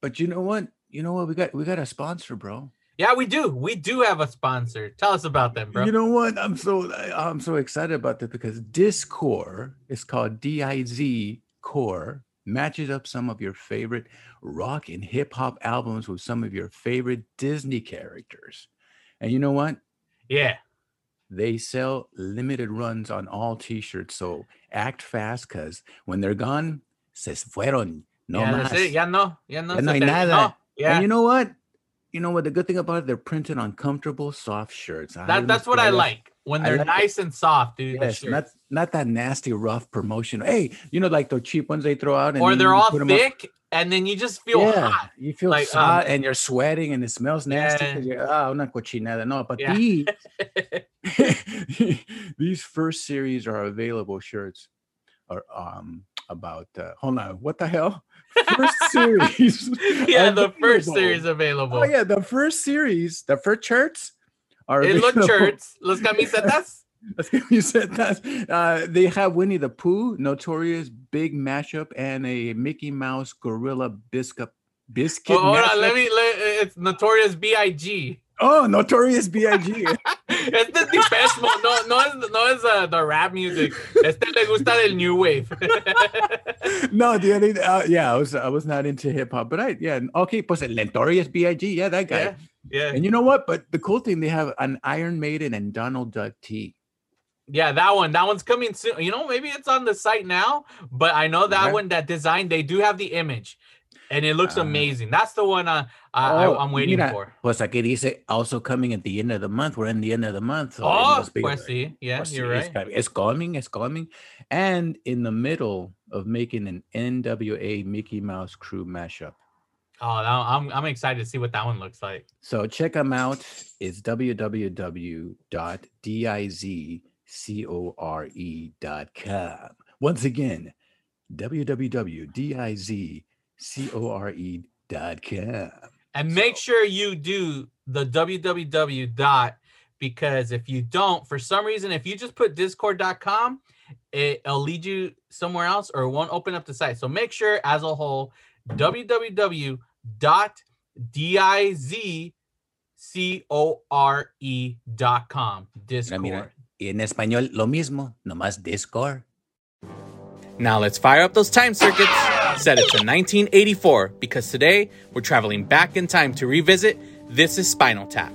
but you know what? You know what? We got we got a sponsor, bro. Yeah, we do. We do have a sponsor. Tell us about them, bro. You know what? I'm so I'm so excited about this because Dizcore is called D-I-Z Core matches up some of your favorite rock and hip hop albums with some of your favorite Disney characters. And you know what? Yeah. They sell limited runs on all t-shirts. So act fast because when they're gone, se fueron. No yeah, más. it. Ya no. Ya no. Ya no hay nada. Yeah. And you know what? You know what? The good thing about it, they're printed on comfortable, soft shirts. That, that's what I like when they're like it. nice and soft, dude. Yes, not not that nasty, rough promotion. Hey, you know, like the cheap ones they throw out, and or they're all put 'em up- thick, and then you just feel yeah, hot. you feel Like, um, hot and you're sweating and it smells nasty Yeah. you're ah una cochinada. No, but Yeah. these these first series are available shirts are um about uh, hold on what the hell first series yeah, the first series available. oh yeah the first series the first shirts are It look shirts. Los camisetas. You said that. Uh, they have Winnie the Pooh, Notorious Big Mashup, and a Mickey Mouse Gorilla Biscuit Biscuit. Oh, hold on, let me. Let, it's Notorious B.I.G. Oh, Notorious B.I.G. Este es Depeche Mode. No, no es, no es uh, the rap music. Este le gusta del new wave. no, the other, uh, yeah, I was I was not into hip hop, but I yeah okay, pues el Notorious B.I.G. Yeah, that guy. yeah, yeah, And you know what? But the cool thing, they have an Iron Maiden and Donald Duck tee. yeah. That one, that one's coming soon. You know, maybe it's on the site now, but I know that Okay. one, that design, they do have the image, and it looks Ah. amazing. That's the one uh, I, Oh, I, I'm waiting mira, for. Pues aquí dice also coming at the end of the month. We're in the end of the month. so Oh, be pues sí, yeah, Pues you're sí, right. It's, coming, it's coming. It's coming. And in the middle of making an NWA Mickey Mouse crew mashup. Oh, I'm I'm excited to see what that one looks like. So check them out. It's www.dizcore.com. Once again, www.dizcore.com. And make So- sure you do the www dot because if you don't, for some reason, if you just put discord.com, it'll lead you somewhere else or it won't open up the site. So make sure as a whole, www dot D-I-Z-C-O-R-E E dot com. Discord. mira. Y en español, lo mismo, nomás Discord. Now let's fire up those time circuits, set it to 1984, because today we're traveling back in time to revisit This is Spinal Tap.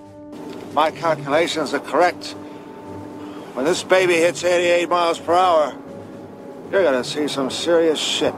My calculations are correct. When this baby hits 88 miles per hour, you're gonna see some serious shit.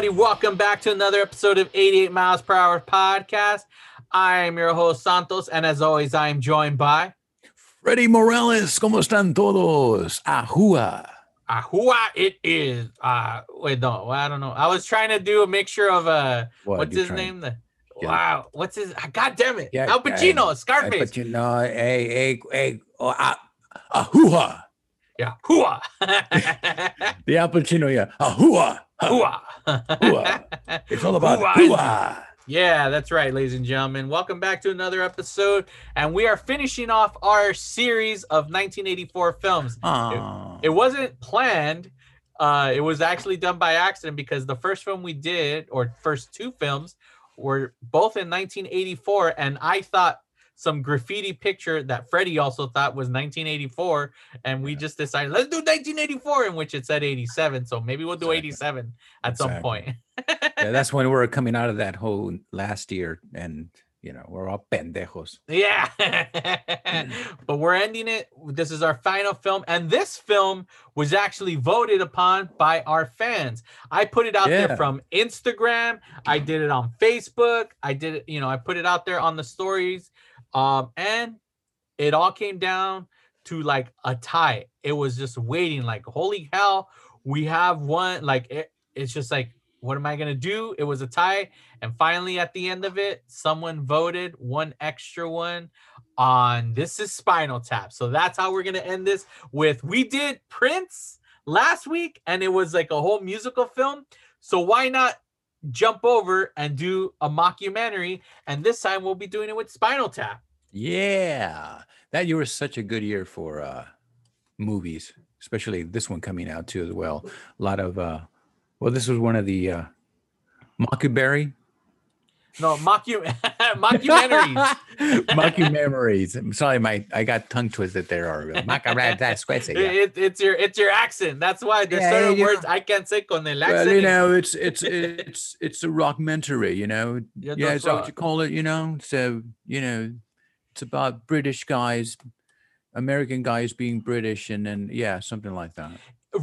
Everybody, welcome back to another episode of 88 Miles Per Hour podcast. I am your host, Santos, and as always, I am joined by Freddy Morales, ¿cómo están todos? Ahua. Ahua. It is. Uh, wait, no, I don't know. I was trying to do a mixture of uh, What, what's his trying- name? The, Yeah. Wow, what's his? ah, God damn it, Yeah, Al Pacino, Hey, Scarface. but you know, hey, hey, hey, oh, ah, ahua. yeah, Hua. The Al Pacino, yeah. Ahua. Hua. It's all about hua. Yeah, that's right, ladies and gentlemen. Welcome back to another episode, and we are finishing off our series of 1984 films. Aw. It wasn't planned. Uh, it was actually done by accident because the first film we did, or first two films, were both in 1984, and I thought some graffiti picture that Freddie also thought was 1984, and we just decided let's do 1984, in which it said 87. So maybe we'll do Exactly. 87 at some point. yeah, that's when we were coming out of that whole last year, and you know, we're all pendejos. Yeah. Mm. but we're ending it. This is our final film. And this film was actually voted upon by our fans. I put it out there from Instagram. I did it on Facebook. I did it, you know, I put it out there on the stories. Um, and it all came down to like a tie. It was just waiting, like, holy hell, we have one like it, it's just like what am I gonna do? It was a tie, and finally at the end of it, someone voted one extra one on this is Spinal Tap. So that's how we're gonna end this with we did Prince last week, and it was like a whole musical film. So why not jump over and do a mockumentary? And this time we'll be doing it with Spinal Tap. Yeah, that year was such a good year for uh, movies, especially this one coming out too as well. A lot of uh, well, this was one of the uh, Mockuberry No, mocku mockumentaries. mockumentaries. I'm sorry, my I got tongue twisted there. Or crazy. Yeah. It, it's your it's your accent. That's why there's Yeah, certain you words. I can't say con el accent. Well, you know, it's it's it's it's a rockmentary, you know. Yeah, Yeah, that's is that what you call it? You know, so you know, it's about British guys, American guys being British, and then yeah, something like that.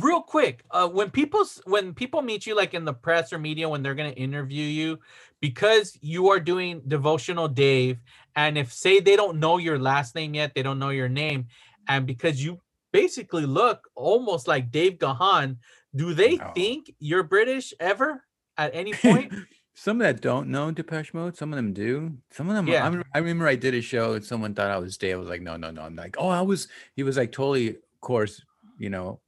real quick uh when people when people meet you like in the press or media when they're going to interview you because you are doing devotional dave and if say they don't know your last name yet they don't know your name and because you basically look almost like dave gahan do they No. think you're british ever at any point some of that don't know Depeche Mode, some of them do. Some of them, Yeah. I, I remember I did a show and someone thought I was Dave. I was like, no, no, no. I'm like, oh, I was. He was like, totally. Of course, you know,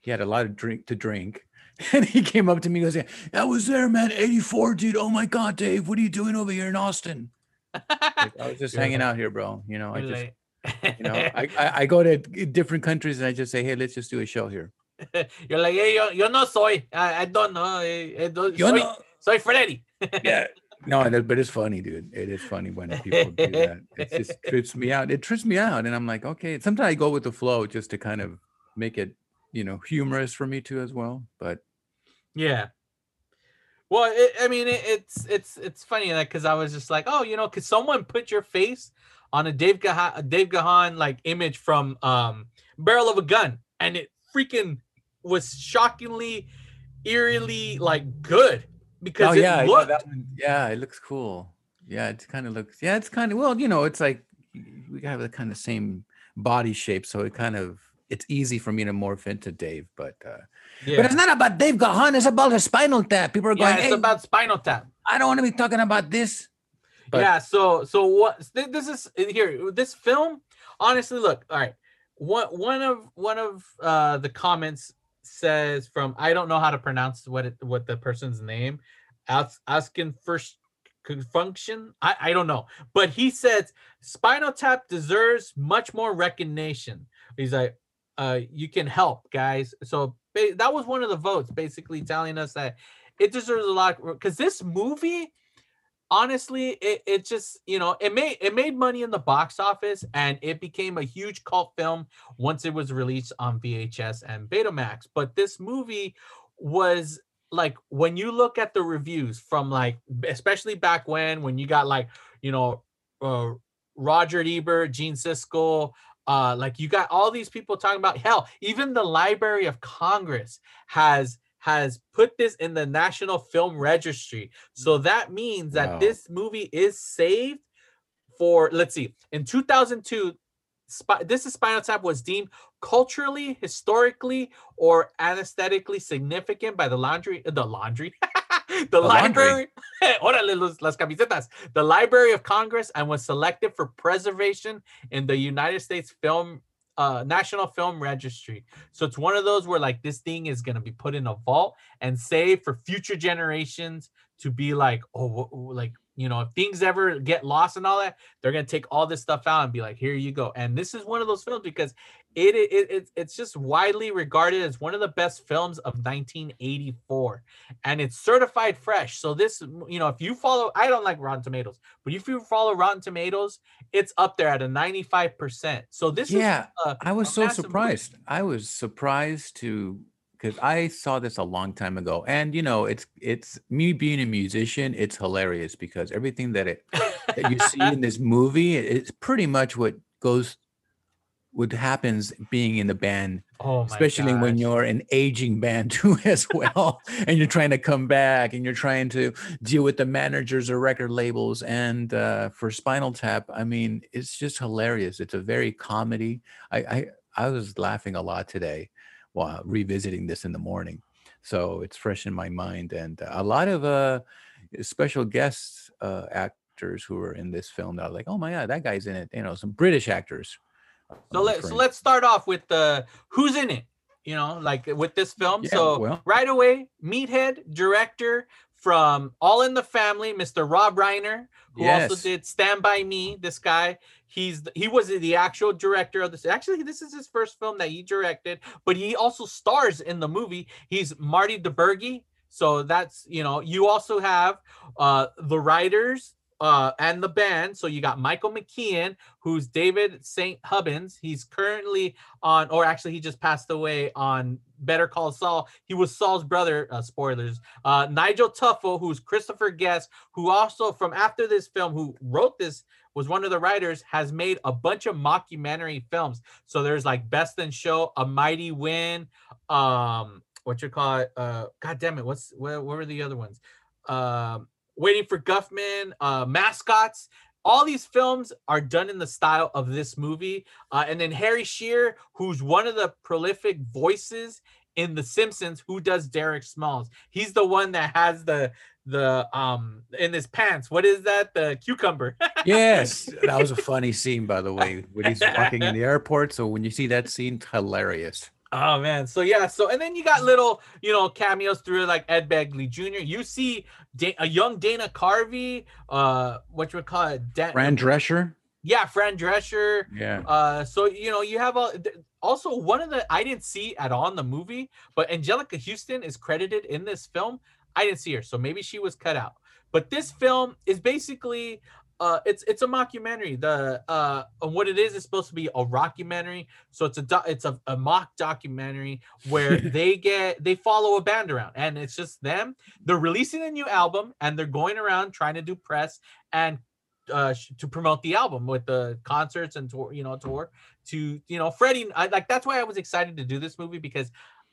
he had a lot of drink to drink, and he came up to me and goes, "I was there, man. '84, dude. Oh my god, Dave, what are you doing over here in Austin? Like, I was just You're hanging out here, bro. You know, I You're just, you know, I, I I go to different countries and I just say, hey, let's just do a show here. you're like hey yo, yo no soy i, I don't know eh, eh, do- You soy, know, soy freddy yeah. No, but it's funny, dude. It is funny when people do that. It just trips me out. It trips me out, and I'm like, okay. Sometimes I go with the flow just to kind of make it, you know, humorous for me too as well. But Yeah. Well, it, I mean, it, it's it's it's funny like because I was just like, oh, you know, could someone put your face on a Dave Gahan, Dave Gahan like image from um Barrel of a Gun, and it freaking was shockingly, eerily like good because oh it yeah, I know looked. that one. yeah, it looks cool. Yeah, it kind of looks. Yeah, it's kind of well, you know, it's like we have the kind of same body shape, so it kind of it's easy for me to morph into Dave. But uh yeah. but it's not about Dave Gahan. It's about a spinal tap. People are yeah, going, it's hey, about Spinal Tap. I don't want to be talking about this. But- yeah so so what this is uh, here this film honestly look all right one one of one of uh the comments says from i don't know how to pronounce what it what the person's name As- asking first function I, I don't know but he says spinal tap deserves much more recognition he's like uh you can help guys. So ba- that was one of the votes basically telling us that it deserves a lot because this movie honestly it, it just you know it made it made money in the box office and it became a huge cult film once it was released on vhs and betamax. But this movie was like when you look at the reviews from like especially back when when you got like you know uh, roger ebert gene siskel uh like you got all these people talking about hell. Even the library of congress has has put this in the national film registry. So that means that this movie is saved for let's see in 2002 Spi- this is spinal tap was deemed culturally historically or anesthetically significant by the laundry the laundry the, laundry. library Órale, los- las camisetas the library of congress and was selected for preservation in the united states film uh national film registry so it's one of those where like this thing is going to be put in a vault and saved for future generations to be like oh like you know if things ever get lost and all that they're going to take all this stuff out and be like here you go and this is one of those films because it, it, it it's- just widely regarded as one of the best films of 1984 and it's certified fresh so this you know if you follow i don't like rotten tomatoes but if you follow rotten tomatoes it's up there at a 95% so this yeah, a, I was so massive movie. surprised. I was surprised to because I saw this a long time ago, and you know, it's it's me being a musician. It's hilarious because everything that it that you see in this movie, it's pretty much what goes, what happens being in the band, oh especially when you're an aging band too as well, and you're trying to come back and you're trying to deal with the managers or record labels. And uh, for Spinal Tap, I mean, it's just hilarious. It's a very comedy. I I, I was laughing a lot today while revisiting this in the morning. So it's fresh in my mind, and uh, a lot of uh, special guests uh, actors who were in this film that are like, oh my god, that guy's in it. You know, some British actors. So um, let so let's start off with the who's in it. You know, like with this film. Yeah, so well- right away, Meathead director from All in the Family, Mr. Rob Reiner, who also did Stand by Me. This guy, he's he was the actual director of this. Actually, this is his first film that he directed, but he also stars in the movie. He's Marty DiBergi. So that's you know, you also have uh the writers uh and the band. So you got Michael McKean, who's David St. Hubbins. He's currently on, or actually, he just passed away on Better Call Saul. He was Saul's brother. Uh, spoilers. Uh, Nigel Tufnel, who's Christopher Guest, who also from after this film, who wrote this, was one of the writers, has made a bunch of mockumentary films. So there's like Best in Show, A Mighty Wind, um, what you call it? Uh, God damn it, what's where, what were the other ones? Um, Waiting for Guffman, uh, Mascots. All these films are done in the style of this movie. Uh, and then Harry Shearer, who's one of the prolific voices in The Simpsons, who does Derek Smalls. He's the one that has the the um in his pants. What is that? The cucumber. Yes, that was a funny scene, by the way, when he's walking in the airport. So when you see that scene, hilarious. Oh man, so yeah, so and then you got little, you know, cameos through like Ed Begley Jr. You see da- a young Dana Carvey, uh, what you would call it, Dan- Fran Drescher. yeah, Fran Drescher. Yeah. Uh, so you know, you have all. Also, one of the I didn't see at all in the movie, but Anjelica Huston is credited in this film. I didn't see her, so maybe she was cut out. But this film is basically uh it's it's a mockumentary. The uh and what it is is supposed to be a rockumentary. So it's a do- it's a, a mock documentary where they get they follow a band around and it's just them. They're releasing a new album and they're going around trying to do press and uh to promote the album with the concerts and tour you know tour to you know freddie I, like that's why i was excited to do this movie because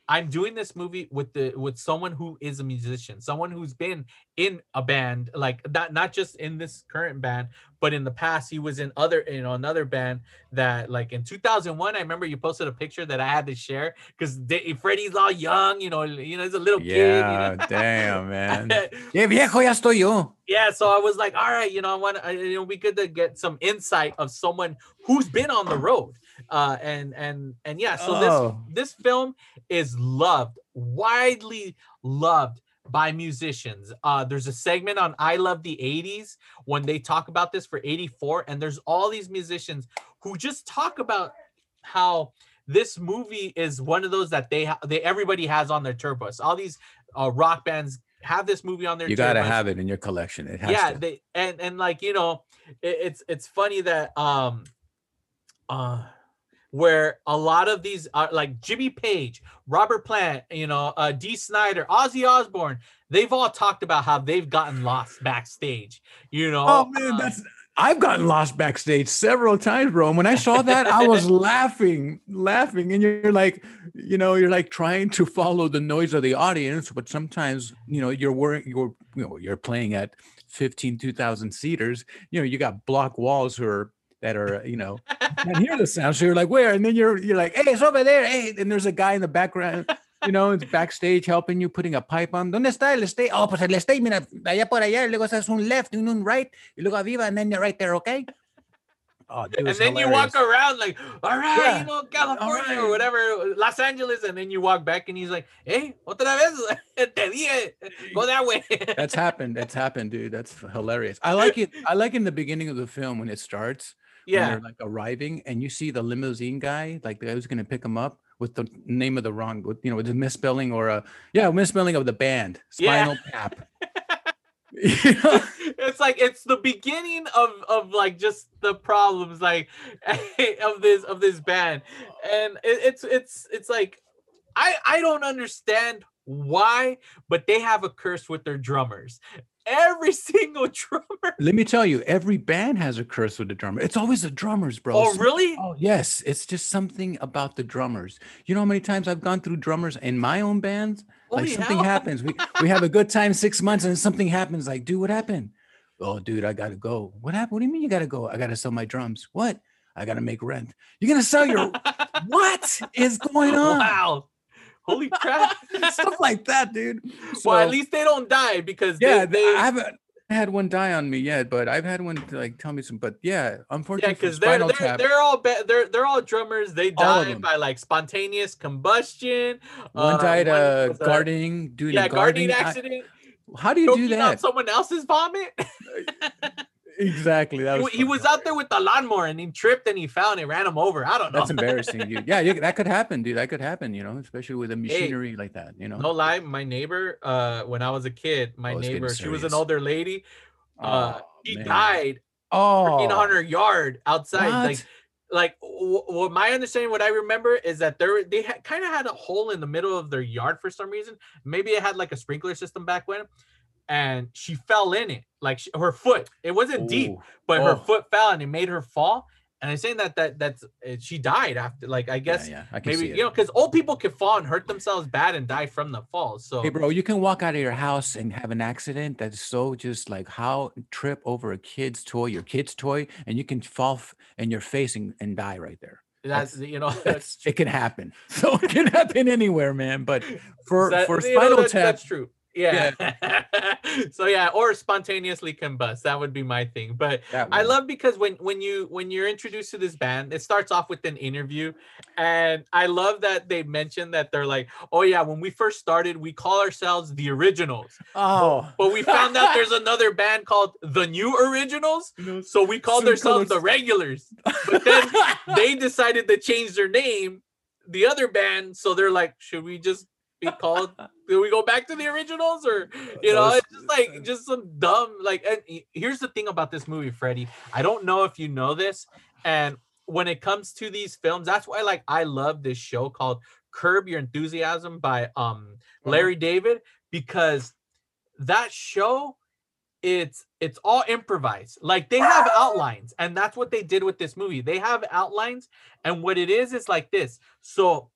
i'm doing this movie with the with someone who is a musician someone who's been in a band like not not just in this current band but in the past he was in other you know another band that like in 2001 i remember you posted a picture that i had to share because freddie's all young you know you know he's a little Yeah, kid damn, man. you know? Yeah, viejo ya estoy yo. yeah so i was like all right you know i want to you know we could uh, get some insight of someone who's been on the road uh and and and yeah so Oh. this this film is loved widely loved by musicians uh there's a segment on i love the 80s when they talk about this for 84 and there's all these musicians who just talk about how this movie is one of those that they ha- they everybody has on their tour bus all these uh rock bands have this movie on their You gotta have it in your collection. It has yeah to. they and and like you know it, it's it's funny that um uh where a lot of these are like Jimmy Page, Robert Plant, you know, uh Dee Snider, Ozzy Osbourne, they've all talked about how they've gotten lost backstage, you know. Oh man, um, that's I've gotten lost backstage several times, bro. And when I saw that, I was laughing, laughing. And you're like, you know, you're like trying to follow the noise of the audience, but sometimes, you know, you're working, you're, you know, you're playing at 15, 2000 seaters. You know, you got block walls who are that are, uh, you know, and hear the sound. So you're like, where? And then you're you're like, hey, it's over there. Hey, and there's a guy in the background. You know, it's backstage helping you putting a pipe on. ¿Dónde está el stage? Oh, pues el stage, mira, allá por allá. y Luego haces un left and un right. Y luego arriba, and then you're right there, okay? Oh, dude, and then you walk around like, all right, Yeah, you know, California or whatever, Los Angeles, and then you walk back and he's like, hey, otra vez, te dije, go that way. That's happened. That's happened, dude. That's hilarious. I like it. I like in the beginning of the film when it starts. Yeah. they're like arriving and you see the limousine guy, like the guy who's gonna pick him up with the name of the wrong, with you know, with the misspelling or a yeah, misspelling of the band, Yeah. Spinal Tap. You know? it's like it's the beginning of of like just the problems like of this of this band and it, it's it's it's like i i don't understand why but they have a curse with their drummers every single drummer Let me tell you, every band has a curse with the drummer. It's always the drummers, bro. oh really Oh yes, it's just something about the drummers. You know how many times I've gone through drummers in my own bands? like something hell. happens. We we have a good time six months, and then something happens. Like, dude, what happened? Oh, dude, I gotta go. What happened? What do you mean you gotta go? I gotta sell my drums. What? I gotta make rent. You're gonna sell your what is going on? wow Holy crap! stuff like that, dude. well, at least they don't die because yeah, they, they I haven't had one die on me yet, but I've had one to, like tell me some. But yeah, yeah, unfortunately, for because they're they're, Tap, they're all be- they're they're all drummers. They die by like spontaneous combustion. one uh, died one uh, gardening, doing Yeah, a gardening gardening. I- accident. how do you do that? someone else's vomit. Exactly. That he, was, wa- he was out there with the lawnmower and he tripped and he fell and it ran him over. I don't know. That's embarrassing, dude. Yeah, you, that could happen, dude. That could happen, you know, especially with a machinery like that, you know. no lie, my neighbor, uh, when I was a kid, my Oh, neighbor, she was an older lady. Uh, Oh, he man. died Oh, on her yard outside. Like, What? like w- what my understanding, what I remember is that there they had, kind of had a hole in the middle of their yard for some reason. Maybe it had like a sprinkler system back when, and she fell in it. Like she, her foot, it wasn't deep, Ooh. but her Oh. foot fell and it made her fall. And I'm saying that that that's uh, she died after. Like I guess yeah, I can maybe see you know because old people can fall and hurt themselves bad and die from the fall. So Hey, bro, you can walk out of your house and have an accident that's so just like how trip over a kid's toy, your kid's toy, and you can fall f- in your face and, and die right there. that's you know that's it can happen. So it can happen anywhere, man. But for That- for know, Spinal that's, Tap, that's true. Yeah. so yeah, or spontaneously combust. That would be my thing. But I love because when when you when you're introduced to this band, it starts off with an interview, and I love that they mentioned that they're like, oh yeah, when we first started, we call ourselves the Originals, Oh, but we found out there's another band called the New Originals, No, so we called ourselves close. the Regulars. But then they decided to change their name, the other band. So they're like, should we just be called? Do we go back to the originals, or you know, it's just like just some dumb like. And here's the thing about this movie, Freddie. I don't know if you know this, and when it comes to these films, that's why like I love this show called Curb Your Enthusiasm by um Uh-huh. Larry David because that show it's it's all improvised like they have outlines and that's what they did with this movie they have outlines and what it is is like this so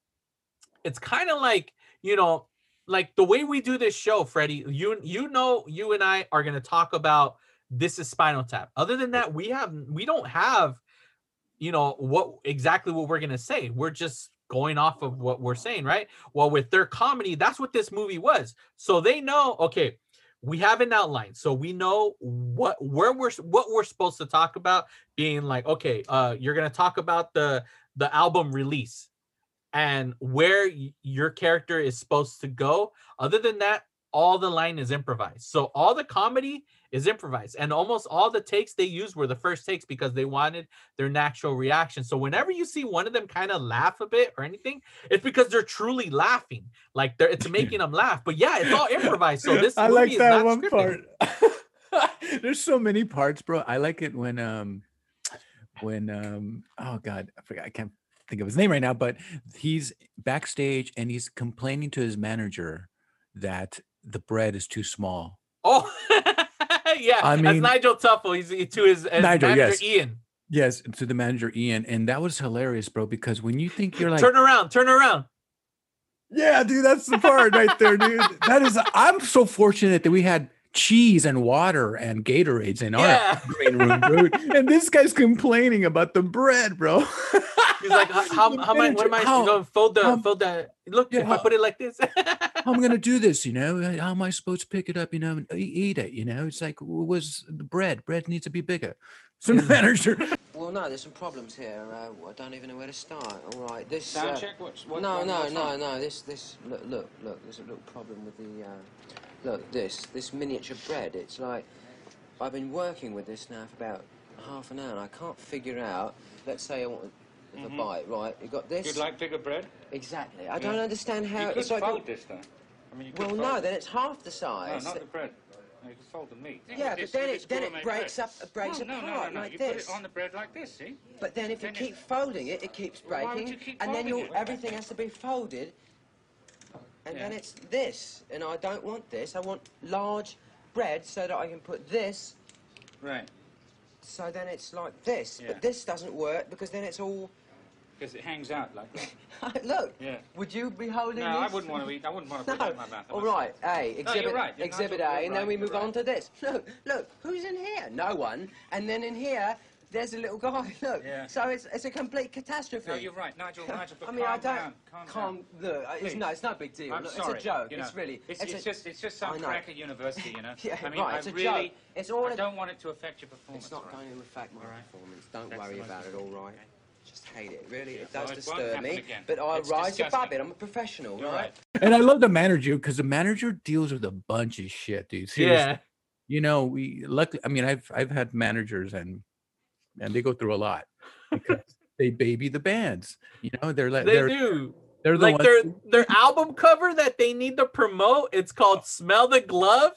it's kind of like you know like the way we do this show freddie you you know you and i are to talk about this is spinal tap. Other than that we have we don't have you know what exactly what we're to say. We're just going off of what we're saying right? Well with their comedy that's what this movie was. So they know okay we have an outline. So we know what where we're what we're supposed to talk about being like okay uh you're to talk about the the album release and where y- your character is supposed to go other than that all the line is improvised so all the comedy is improvised and almost all the takes they used were the first takes because they wanted their natural reaction so whenever you see one of them kind of laugh a bit or anything it's because they're truly laughing like they're it's making them laugh but yeah it's all improvised so this I like is that one scripted. part. There's so many parts, bro. I like it when um when um oh god, I forgot I can't think of his name right now, but he's backstage and he's complaining to his manager that the bread is too small. oh yeah I that's mean- Nigel Tufnel he's he- to his, his Nigel, manager yes. Ian Yes, to the manager Ian, and that was hilarious, bro. Because when you think you're like, turn around turn around yeah, dude, that's the part right there, dude. That is, I'm so fortunate that we had cheese and water and Gatorades in Yeah. our green room, dude. and this guy's complaining about the bread, bro. He's like, how, how, The how am I, what am I how- going to fold the, how- fold the, look, Yeah, if I put it like this. how am I gonna do this? You know, how am I supposed to pick it up? You know, and eat it. You know, it's like was the bread? Bread needs to be bigger. So the manager, Well, no, there's some problems here. Uh, I don't even know where to start. All right, this. Sound uh, check? What's, what, no, what- no, what's no, wrong? no. This, this. Look, look, look. There's a little problem with the. Uh, look, this, this miniature bread. It's like I've been working with this now for about half an hour, and I can't figure out. Let's say I want a mm-hmm. bite, right? You got this. You'd like bigger bread? exactly. I Yeah. don't understand how. you could it's like. fold this, though. I mean, you could well, no, it. then it's half the No, size. not the bread. No, you fold the meat. Yeah, but then it- then it breaks bread. up- uh, breaks no, no, no, apart no, no. like you this. put it on the bread like this, see? But then if you keep folding it, it keeps Well, why would breaking, you keep and then it? everything has to be folded, and then it's this, and I don't want this. I want large bread so that I can put this. Right. So then it's like this, Yeah. but this doesn't work because then it's all. Because it hangs out like that. Look. Yeah. Would you be holding No, I wouldn't want to eat. I wouldn't want to No. put that in my mouth. All right. say. Hey, No, exhibit, you're right. You're exhibit A, you're and then we you're move on to this. Look, look. Who's in here? No one. And then in here, there's a little guy. Look, Yeah. so it's it's a complete catastrophe. No, you're right, Nigel. Nigel, but I mean, I don't. down. Calm, calm down. look, uh, it's Please. no, it's no big deal. I'm Look, sorry. It's a joke. You know, it's really. It's, a- it's just it's just some I crack at university, you know. Yeah, I mean, right, I it's a joke. It's all I a- don't want it to affect your performance. It's not all right? going to affect my All right. performance. Don't That's worry about it. All important. right. Okay. Just hate it. Really, it Well, does it disturb me. again. But I rise above it. I'm a professional, right? right. And I love the manager because the manager deals with a bunch of shit, dude. Seriously. Yeah. You know, we luckily I mean I've I've had managers and and they go through a lot because they baby the bands. You know, they're like They they're do. they're the Like ones their their album cover that they need to promote. It's called "Smell the Glove,"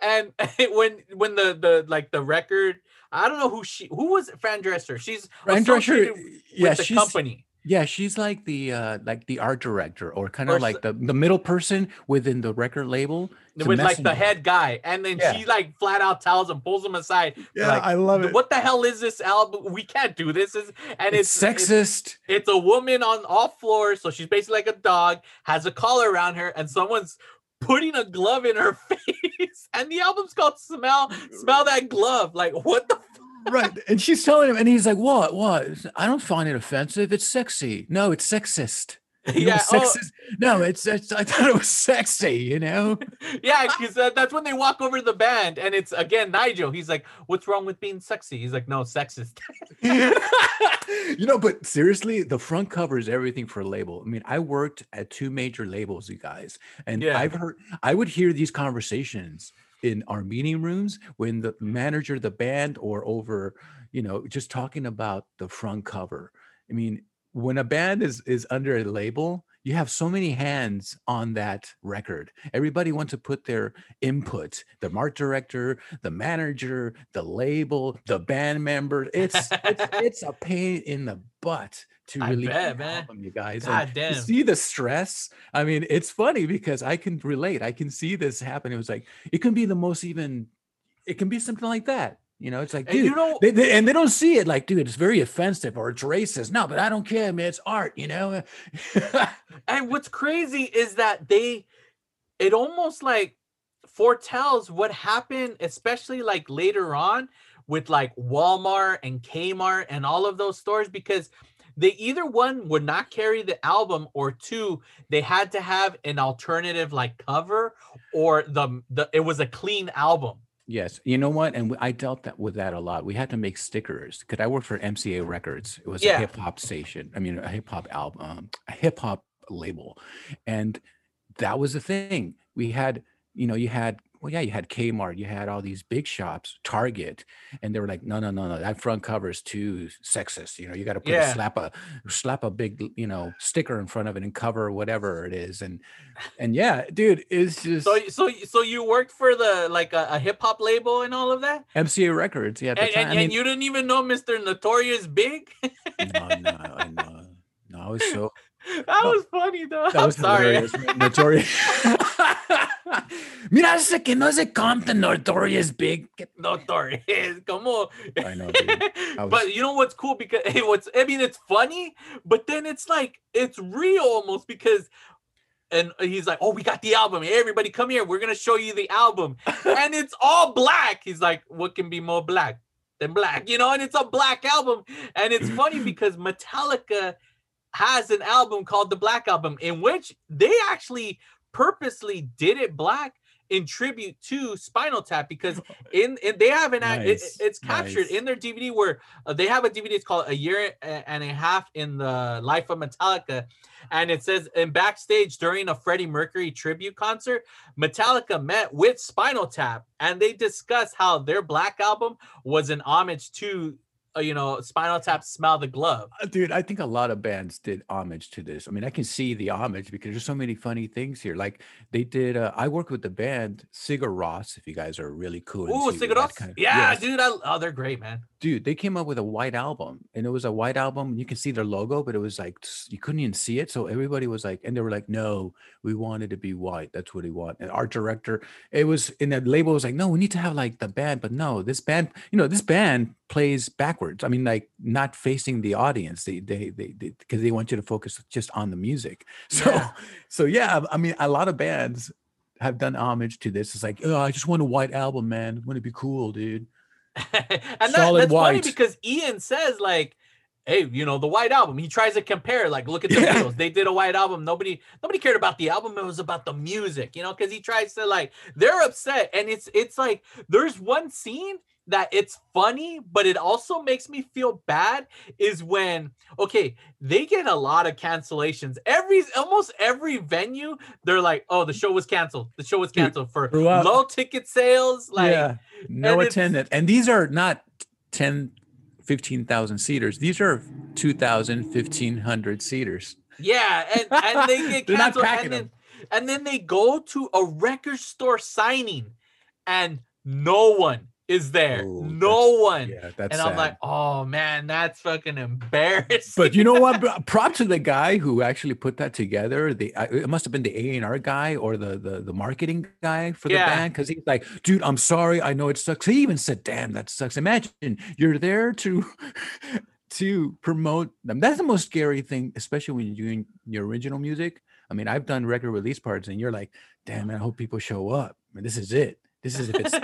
and when when the the like the record, I don't know who she who was Fran Dresser. She's Fran Drescher, with yeah, the she's company. Yeah, she's like the uh like the art director or kind of Or s- like the the middle person within the record label. With like the head guy, and then Yeah. she like flat out tells him, pulls him aside. Yeah, like, I love it. What the hell is this album? We can't do this. It's, and It's, it's, it's sexist. it's a woman on all floors, so she's basically like a dog, has a collar around her, and someone's putting a glove in her face. And the album's called "Smell Smell That Glove." Like, what the? Right. And she's telling him, and he's like, What? What? I don't find it offensive. It's sexy. No, it's sexist. You know yeah, what oh, sexist? No, it's, it's I thought it was sexy, you know? yeah, because uh, that's when they walk over to the band, and it's again Nigel. He's like, "What's wrong with being sexy?" He's like, "No, sexist." you know, but seriously, the front cover is everything for a label. I mean, I worked at two major labels, you guys, and Yeah. I've heard I would hear these conversations in our meeting rooms when the manager, the band, or over, you know, just talking about the front cover. I mean, when a band is is under a label, you have so many hands on that record. Everybody wants to put their input. The art director, the manager, the label, the band member. It's it's, it's a pain in the butt to release bet, an album, you guys. God And damn. To see the stress. I mean, it's funny because I can relate. I can see this happen. It was like it can be the most even. It can be something like that. You know, it's like, And dude, you know- they, they- and they don't see it like, dude, it's very offensive or it's racist. No, but I don't care, man. It's art, you know. And what's crazy is that they, it almost like foretells what happened, especially like later on with like Walmart and Kmart and all of those stores, because they either one would not carry the album or two they had to have an alternative like cover or the the it was a clean album Yes, you know what, and I dealt that with that a lot. We had to make stickers because I worked for MCA Records. It was Yeah. a hip hop station. I mean, a hip hop album, um, a hip hop label, and that was the thing. We had, you know, you had, well, yeah, you had Kmart, you had all these big shops, Target, and they were like, no, no, no, no, that front cover is too sexist. You know, you got to put Yeah. a slap a slap a big, you know, sticker in front of it and cover whatever it is, and and yeah, dude, it's just so so so you worked for the like a, a hip-hop label and all of that MCA Records. Yeah, and, time. and, I mean, you didn't even know mr notorious big no, no, no. No, I was so that was funny though that i'm was sorry hilarious. Notorious. Mira ese que no se compta Notorious Big. Notorious come on I know. I was- but you know what's cool because hey, what's i mean it's funny but then it's like it's real almost because and he's like oh we got the album. Hey, everybody come here. We're gonna show you the album. And it's all black. He's like what can be more black than black? You know and it's a black album. And it's funny because metallica has an album called the black album in which they actually purposely did it black in tribute to spinal tap because in, in they have an act- it- it's captured nice. in their dvd where uh, they have a dvd it's called a year and a half in the life of metallica and it says in backstage during a freddie mercury tribute concert metallica met with spinal tap and they discussed how their black album was an homage to you know spinal tap smell the glove Uh, Dude, I think a lot of bands did homage to this. I mean, I can see the homage because there's so many funny things here. Like they did, uh, I worked with the band Sigur Rós, if you guys are really cool. Ooh, Sigur Rós? kind of- yeah Yes. dude I, oh they're great man dude they came up with a white album and it was a white album you can see their logo but it was like you couldn't even see it so everybody was like and they were like no we wanted to be white that's what we want and art director it was in the label was like no we need to have like the band but no this band you know this band plays backwards i mean like not facing the audience they they they because they, want you to focus just on the music so Yeah. so yeah i mean a lot of bands have done homage to this it's like oh i just want a white album man Wouldn't it be cool dude and that, that's funny because Ian says like, "Hey, you know the White Album." He tries to compare, like, look at the Yeah. Beatles. They did a White Album. Nobody, nobody cared about the album. It was about the music, you know. Because he tries to like, they're upset, and it's it's like there's one scene that it's funny, but it also makes me feel bad. Is when okay, they get a lot of cancellations. Every almost every venue, they're like, "Oh, the show was canceled. The show was canceled for low ticket sales." Like, yeah, no and attendance. And these are not 10, 15,000 seaters. These are 2,000, 1,500 seaters. Yeah, and, and they get canceled, and then and then they go to a record store signing, and no one is there. Ooh, no one. Yeah, that's and I'm sad. like, oh man, that's fucking embarrassing. But you know what? Prop to the guy who actually put that together. The it must have been the A and R guy or the the the marketing guy for the Yeah. band because he's like, dude, I'm sorry, I know it sucks. He even said, "Damn, that sucks." Imagine you're there to to promote them. That's the most scary thing, especially when you're doing your original music. I mean, I've done record release parts and you're like, "Damn, man, I hope people show up." I mean, this is it. This is if it's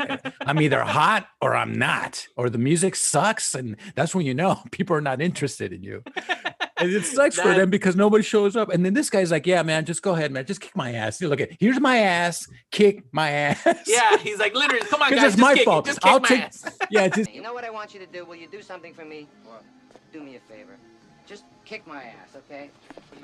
I'm either hot or I'm not, or the music sucks, and that's when you know people are not interested in you. And it sucks for them because nobody shows up. And then this guy's like, "Yeah, man, just go ahead, man, just kick my ass. You Look at here's my ass, kick my ass." yeah, he's like, literally, come on, guys, it's just my kick fault. Just kick I'll my take- ass. yeah, just You know what I want you to do? Will you do something for me? What? Do me a favor. Just kick my ass, okay?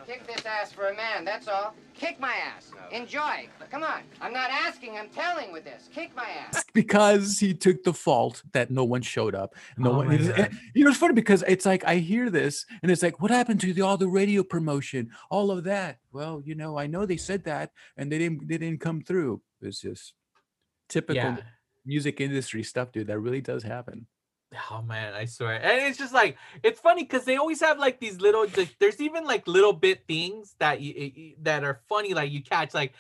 Kick this ass for a man, that's all. Kick my ass. Enjoy. Come on. I'm not asking, I'm telling with this. Kick my ass. because he took the fault that no one showed up. No Oh one. my and- you know, it's funny because it's like I hear this and it's like, what happened to the all the radio promotion, all of that? Well, you know, I know they said that and they didn't they didn't come through. It's just typical Yeah. music industry stuff, dude. That really does happen. Oh man, I swear. And it's just like it's funny because they always have like these little like, there's even like little bit things that you that are funny, like you catch like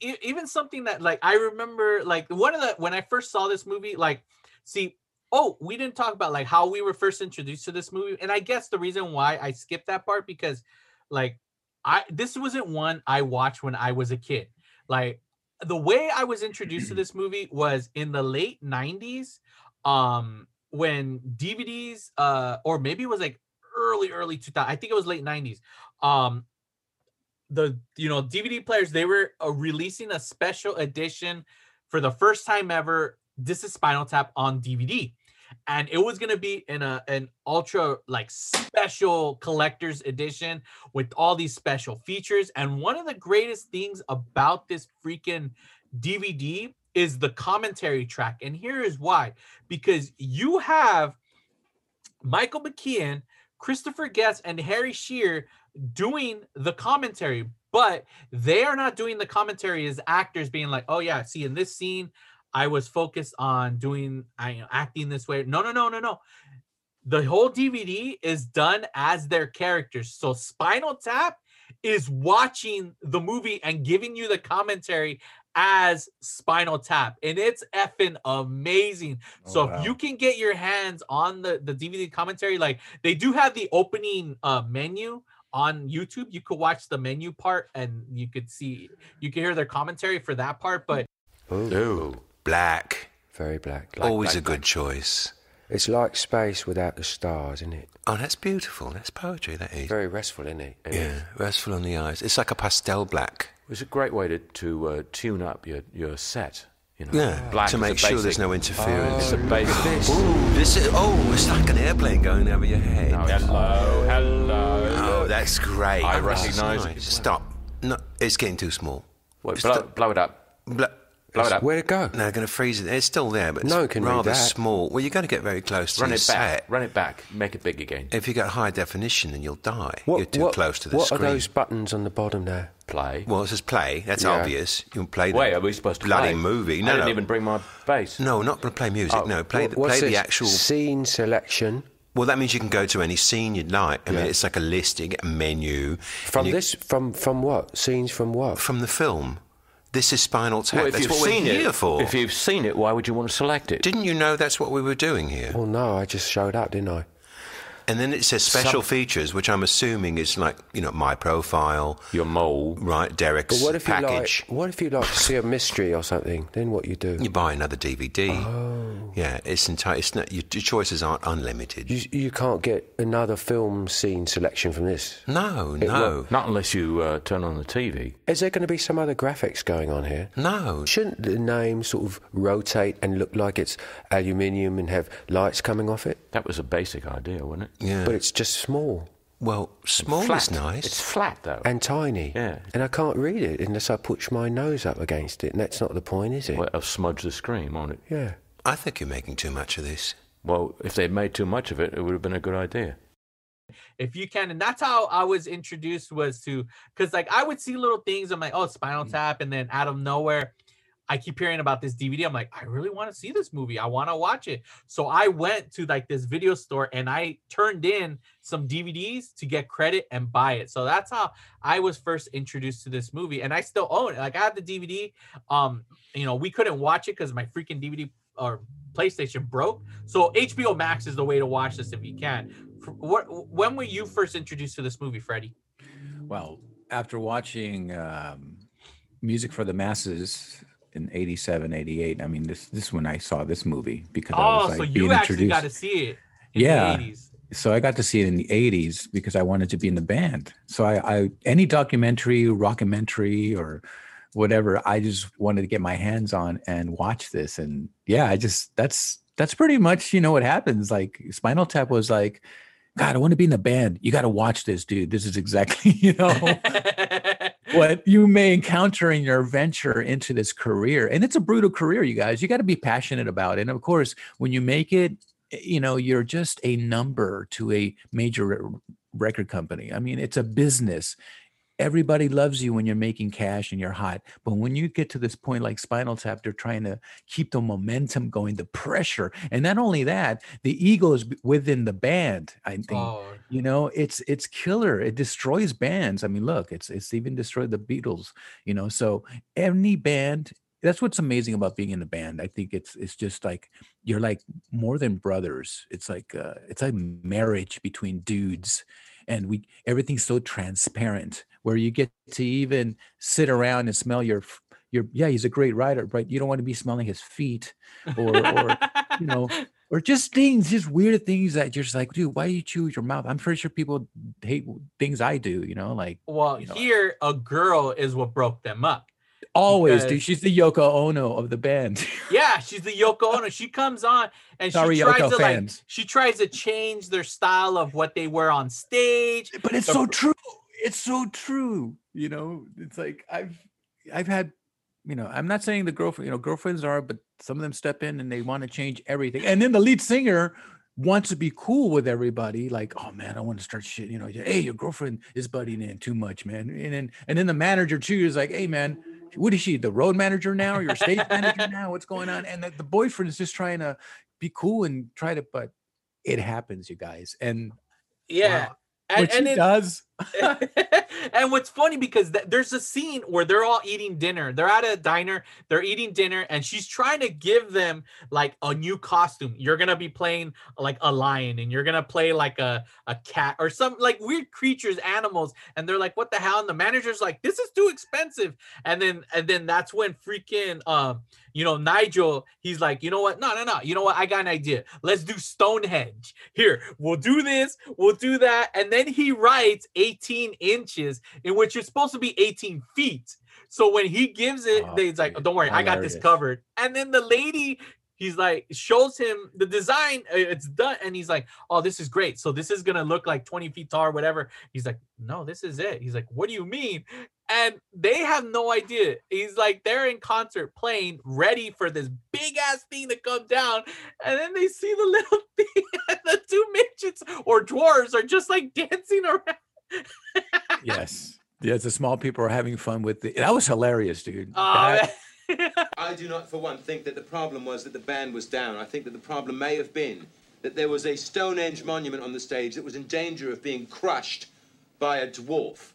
even something that like I remember like one of the when I first saw this movie, like see, oh, we didn't talk about like how we were first introduced to this movie. And I guess the reason why I skipped that part because like I this wasn't one I watched when I was a kid. Like the way I was introduced to this movie was in the late 90s. Um when DVDs uh or maybe it was like early early 2000 I think it was late 90s um the you know DVD players they were uh, releasing a special edition for the first time ever this is Spinal Tap on DVD and it was going to be in a an ultra like special collector's edition with all these special features. And one of the greatest things about this freaking DVD is the commentary track and here is why because you have Michael McKean, Christopher Guest, and Harry Shearer doing the commentary, but they are not doing the commentary as actors being like, oh yeah, see in this scene, I was focused on doing I acting this way. No, no, no, no, no. The whole DVD is done as their characters. So Spinal Tap is watching the movie and giving you the commentary as Spinal Tap, and it's effing amazing. Oh, so wow. if you can get your hands on the the DVD commentary, like they do have the opening uh menu on YouTube, you could watch the menu part and you could see you can hear their commentary for that part. But Ooh, black. Very black. Like Always black, a good black. choice. It's like space without the stars, isn't it? Oh, that's beautiful. That's poetry, that is. Very restful, isn't it? Yeah, restful on the eyes. It's like a pastel black. It's a great way to, to uh, tune up your, your set. You know, Yeah, Black to is a make sure there's no interference. It's a basic. Ooh, this is, oh, it's like an airplane going over your head. Oh, hello, hello. Oh, that's great. I Oh, recognise it. Stop. No, it's getting too small. Wait, blow, blow it up. Blo- Blow it up. Where'd it go? No, going to freeze it. It's still there, but it's No one can read rather that. small. Well, you're going to get very close to Run your it back. set. Run it back. Make it big again. If you get high definition, then you'll die. What, you're too what- close to the what screen. are those buttons on the bottom there? Play. Well, it says play. That's Yeah. obvious. You'll play the Wait, are we supposed to bloody play? movie. I No, didn't no. even bring my bass. No, not going to play music. Oh, no, play What- the, what's play the this? actual. scene selection Well, that means you can go to any scene you'd like. I mean, Yeah. it's like a list. You get a menu from you- this from from what scenes from what? from the film. This is Spinal Tap. Well, if that's you've what we're seen here it, for. if you've seen it, why would you want to select it? Didn't you know that's what we were doing here? Well, no, I just showed up, didn't I? And then it says special Some- features, which I'm assuming is like you know my profile, Your mole. right? Derek's But what if you package. like? What if you like to see a mystery or something? Then what you do? You buy another DVD. Oh. Yeah, it's entire. It's not, your, your choices aren't unlimited. You, you can't get another film scene selection from this. No, It no, won't. Not unless you uh, turn on the TV. Is there going to be some other graphics going on here? no. Shouldn't the name sort of rotate and look like it's aluminium and have lights coming off it? That was a basic idea, wasn't it? Yeah. But it's just small well, small flat. is nice. It's flat though. and tiny. Yeah. And I can't read it unless I push my nose up against it, and that's not the point, is it? well, it'll smudge the screen, won't it? Yeah. I think you're making too much of this. Well, if they'd made too much of it, it would have been a good idea. if you can and that's how i was introduced was to because like i would see little things i'm like oh spinal Mm. tap and then out of nowhere i keep hearing about this dvd i'm like i really want to see this movie i want to watch it. So i went to like this video store and i turned in some dvds to get credit and buy it. So that's how i was first introduced to this movie and i still own it like i have the dvd um you know we couldn't watch it because my freaking dvd or playstation broke. So hbo max is the way to watch this if you can. What when were you first introduced to this movie freddie? Well, after watching um, Music for the Masses in 87, 88, I mean, this this is when I saw this movie because I oh was like so being you actually introduced. got to see it in Yeah. the 80s so I got to see it in the 80s because I wanted to be in the band. So I, I any documentary, rockumentary, or whatever, I just wanted to get my hands on and watch this. And yeah, I just that's that's pretty much you know what happens. Like Spinal Tap was like, God, I want to be in the band. You got to watch this, dude. This is exactly you know what you may encounter in your venture into this career. And it's a brutal career, you guys. You got to be passionate about it. And of course, when you make it, eh, you know, you're just a number to a major record company. I mean, it's a business. Everybody loves you when you're making cash and you're hot. But when you get to this point like Spinal Tap, they're trying to keep the momentum going, the pressure. And not only that, the ego is within the band. I think oh you know it's it's killer it destroys bands i mean look it's it's even destroyed the beatles you know so any band that's what's amazing about being in the band i think it's it's just like you're like more than brothers it's like uh it's like marriage between dudes and we everything's so transparent where you get to even sit around and smell your your yeah he's a great writer but you don't want to be smelling his feet or or you know or just things, just weird things that you're just like, dude, why do you chew with your mouth? I'm pretty sure people hate things I do, you know, like well you know. here a girl is what broke them up always, dude. She's the Yoko Ono of the band. yeah she's the yoko ono she comes on and Sorry, she tries Yoko to like fans. she tries to change their style of what they wear on stage but it's The so true. It's so true. You know, it's like I've I've had, you know, I'm not saying the girlfriend, you know, girlfriends are, but some of them step in and they want to change everything. And then the lead singer wants to be cool with everybody, like, oh man, I want to start shit, you know, hey, your girlfriend is butting in too much, man. And then and then the manager too is like, hey man, what is she, the road manager now, or your stage manager now? What's going on? And the, the boyfriend is just trying to be cool and try to, but it happens, you guys. And yeah wow, and, what she and it- does. and what's funny because th- there's a scene where they're all eating dinner. They're at a diner, they're eating dinner, and she's trying to give them like a new costume. You're gonna be playing like a lion, and you're gonna play like a, a cat or some like weird creatures, animals, and they're like, "What the hell?" And the manager's like, "This is too expensive." And then and then that's when freaking um you know Nigel he's like, "You know what? No, no, no. You know what? I got an idea. Let's do Stonehenge. Here, we'll do this, we'll do that." And then he writes 18 inches in which it's supposed to be 18 feet. So when he gives it, Oh, they- he's like, dude, "Don't worry, I got this covered." And then the lady, he's like, shows him the design. uh, It's done, and he's like, "Oh, this is great. So this is gonna look like 20 feet tall, or whatever." He's like, "No, this is it." He's like, "What do you mean?" And they have no idea. He's like, they're in concert playing, ready for this big ass thing to come down, and then they see the little thing, and the two midgets or dwarves are just like dancing around. yes. Yes, the small people are having fun with it. That was hilarious, dude. Oh, That- I do not, for one, think that the problem was that the band was down. I think that the problem may have been that there was a Stonehenge monument on the stage that was in danger of being crushed by a dwarf.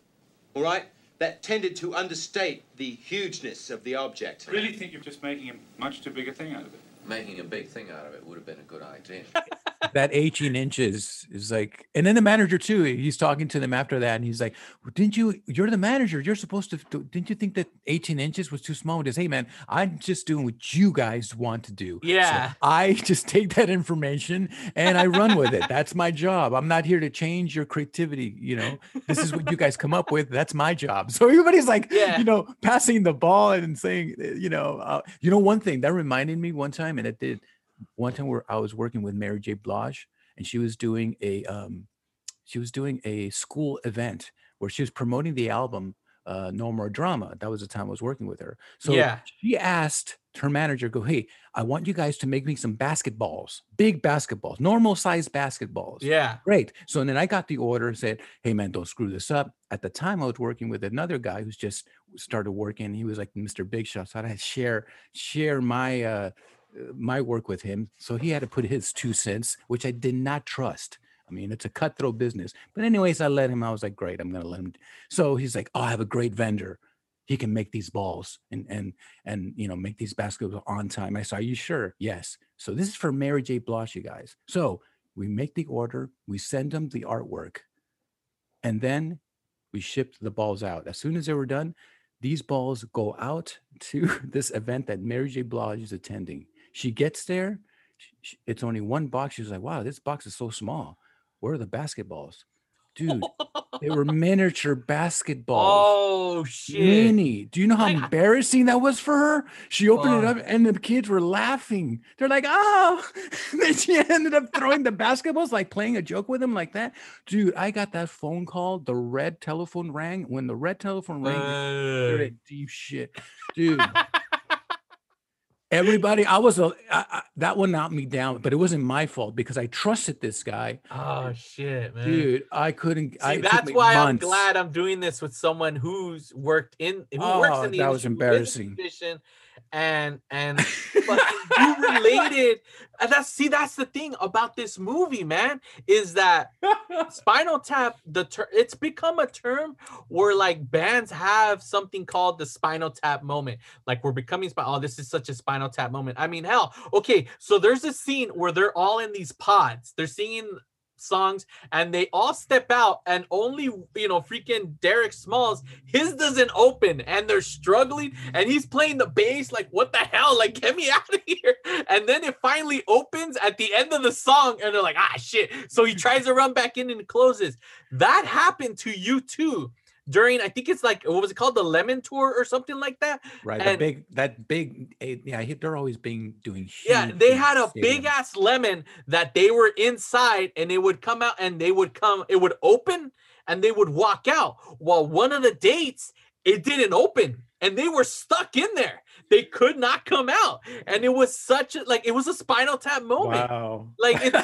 All right? That tended to understate the hugeness of the object. I really think you're just making a much too big a thing out of it. Making a big thing out of it would have been a good idea. that 18 inches is like, and then the manager too. He's talking to them after that, and he's like, well, "Didn't you? You're the manager. You're supposed to. Didn't you think that 18 inches was too small?" He goes, "Hey man, I'm just doing what you guys want to do. So Yeah. I just take that information and I run with it. That's my job. I'm not here to change your creativity. You know, this is what you guys come up with. That's my job. So everybody's like, Yeah. you know, passing the ball and saying, uh, you know, uh, you know, one thing that reminded me one time, and it did one time where I was working with Mary J. Blige, and she was doing a um, she was doing a school event where she was promoting the album uh, No More Drama. That was the time I was working with her. So Yeah. she asked her manager, "Go, hey, I want you guys to make me some basketballs, big basketballs, normal sized basketballs." Yeah. Great. So and then I got the order and said, Hey man, don't screw this up. At the time I was working with another guy who's just started working. He was like Mr. Big Shot. So I had to share share my uh, my work with him. So he had to put his two cents, which I did not trust. I mean, it's a cutthroat business. But anyways, I let him. I was like, great, I'm gonna let him. So he's like, Oh, I have a great vendor. He can make these balls and and and you know make these baskets on time. I said, Are you sure? Yes. So this is for Mary J. Blige, you guys. So we make the order, we send them the artwork, and then we ship the balls out. As soon as they were done, these balls go out to this event that Mary J. Blige is attending. She gets there, sh- sh- it's only one box. She's like, wow, this box is so small. Where are the basketballs? Dude, they were miniature basketballs. Oh shit. Mini. Do you know how embarrassing that was for her? She opened it Oh. up and the kids were laughing. They're like, oh, then she ended up throwing the basketballs, like playing a joke with them like that. Dude, I got that phone call. The red telephone rang. When the red telephone rang, Uh, deep shit. Dude. Everybody, I was a I, I, that one knocked me down, but it wasn't my fault because I trusted this guy, oh shit, man. dude. I couldn't. I, See, took that's why months. I'm glad I'm doing this with someone who's worked in who Oh, works in the that was industry, who is in embarrassing. And and you related. And that's see, that's the thing about this movie, man, is that Spinal Tap. The ter- it's become a term where like bands have something called the Spinal Tap moment. Like we're becoming spi- Oh, this is such a Spinal Tap moment. I mean, hell, okay. So there's a scene where they're all in these pods. They're singing songs and they all step out and only you know freaking Derek Smalls his doesn't open and they're struggling and he's playing the bass like what the hell? Like get me out of here. And then it finally opens at the end of the song and they're like ah shit. So he tries to run back in and closes. That happened to you too during I think it's like what was it called the Lemon Tour or something like that Right, the big that big eh, yeah, they're always being doing Yeah, they had a big ass lemon that they were inside and it would come out and they would come, it would open and they would walk out. While one of the dates, it didn't open and they were stuck in there. They could not come out. And it was such a like it was a spinal tap moment. Wow. Like it's,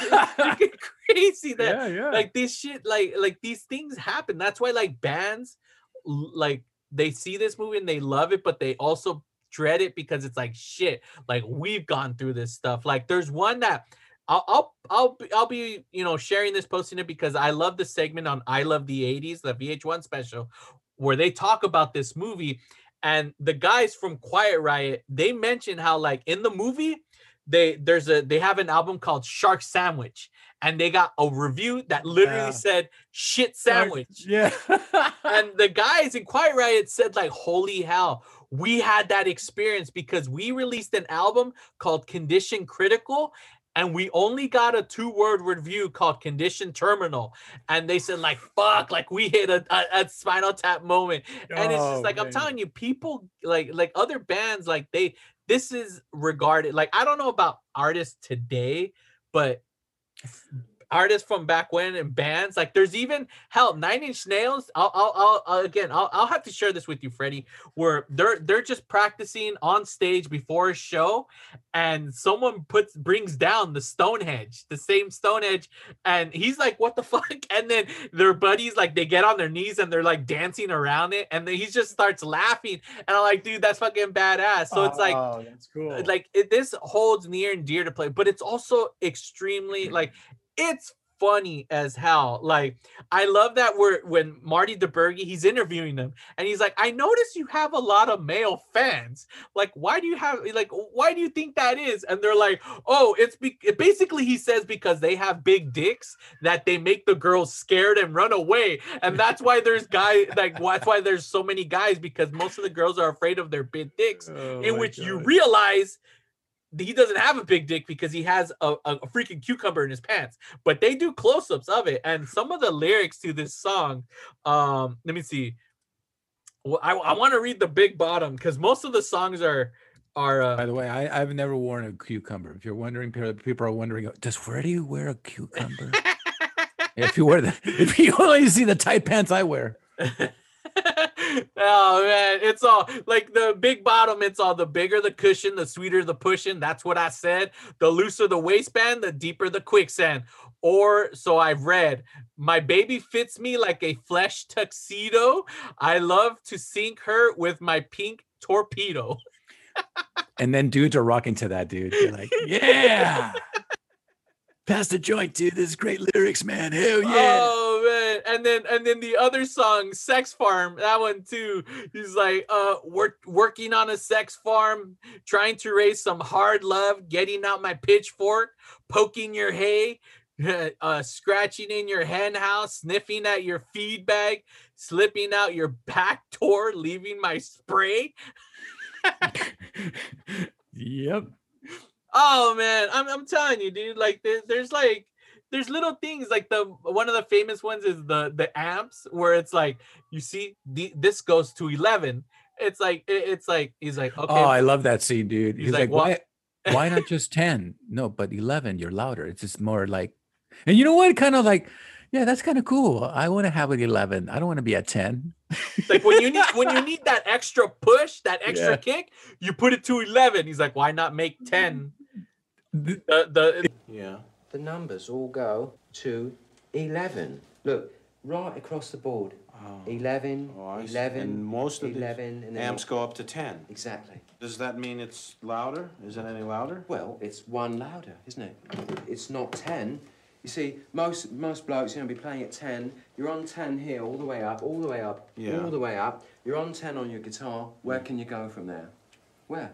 it's crazy that Yeah, yeah. like this shit like like these things happen. That's why like bands like they see this movie and they love it, but they also dread it because it's like shit. Like we've gone through this stuff. Like there's one that I'll I'll I'll I'll be you know sharing this posting it because I love the segment on I love the 80s, the VH1 special, where they talk about this movie. And the guys from Quiet Riot, they mention how like in the movie, they there's a they have an album called Shark Sandwich, and they got a review that literally Yeah. said shit sandwich. Yeah. and the guys in Quiet Riot said like, "Holy hell, we had that experience because we released an album called Condition Critical." And we only got a two-word review called "Condition Terminal," and they said like "fuck," like we hit a, a, a Spinal Tap moment, and it's Oh, just like I'm telling you, people like like other bands like they this is regarded like I don't know about artists today, but artists from back when and bands like there's even hell nine inch nails I'll, I'll i'll again I'll, I'll have to share this with you freddie where they're they're just practicing on stage before a show and someone puts brings down the stonehenge the same stonehenge and he's like what the fuck and then their buddies like they get on their knees and they're like dancing around it and then he just starts laughing and i'm like dude that's fucking badass so it's like oh, that's cool. like it, this holds near and dear to play, but it's also extremely like it's funny as hell. Like I love that we're when Marty DiBergi he's interviewing them and he's like, I notice you have a lot of male fans. Like, why do you have like why do you think that is? And they're like, oh, it's be- basically he says because they have big dicks that they make the girls scared and run away. And that's why there's guys like that's why there's so many guys because most of the girls are afraid of their big dicks, Oh in which you realize he doesn't have a big dick because he has a, a, freaking cucumber in his pants but they do close-ups of it and some of the lyrics to this song um let me see well, i, I want to read the big bottom because most of the songs are are uh, By the way, I, I've never worn a cucumber. If you're wondering, people people are wondering, does where do you wear a cucumber? if you wear the, if you only see the tight pants I wear. oh man it's all like the big bottom it's all the bigger the cushion the sweeter the pushing that's what i said the looser the waistband the deeper the quicksand or so i've read my baby fits me like a flesh tuxedo i love to sink her with my pink torpedo And then dudes are rocking to that, dude. They're like, yeah. Pass the joint, dude. This is great lyrics, man. Hell yeah. Oh man, and then and then the other song, Sex Farm, that one too. He's like, uh, work working on a sex farm, trying to raise some hard love, getting out my pitchfork, poking your hay, uh, scratching in your hen house, sniffing at your feed bag, slipping out your back door, leaving my spray. Yep. Oh man, I'm I'm telling you, dude. Like there, there's like there's little things like the one of the famous ones is the the amps where it's like you see the this goes to 11. It's like it- it's like he's like okay. Oh, I love that scene, dude. He's He's, like, like, why, why not just 10? No, but 11, you're louder. It's just more like, and you know what? Kind of like, yeah, that's kind of cool. I want to have an 11. I don't want to be at 10. like when you need when you need that extra push, that extra Yeah. kick, you put it to 11. He's like, why not make 10? The the Yeah. The numbers all go to 11. Look, right across the board. 11, Oh, 11, And most of these 11, and amps go up to 10. Exactly. Does that mean it's louder? Is it any louder? Well, it's one louder, isn't it? It's not 10. You see, most most blokes, you know, be playing at 10. You're on 10 here, all the way up, all the way up, Yeah. all the way up. You're on 10 on your guitar. Where can you go from there? Where?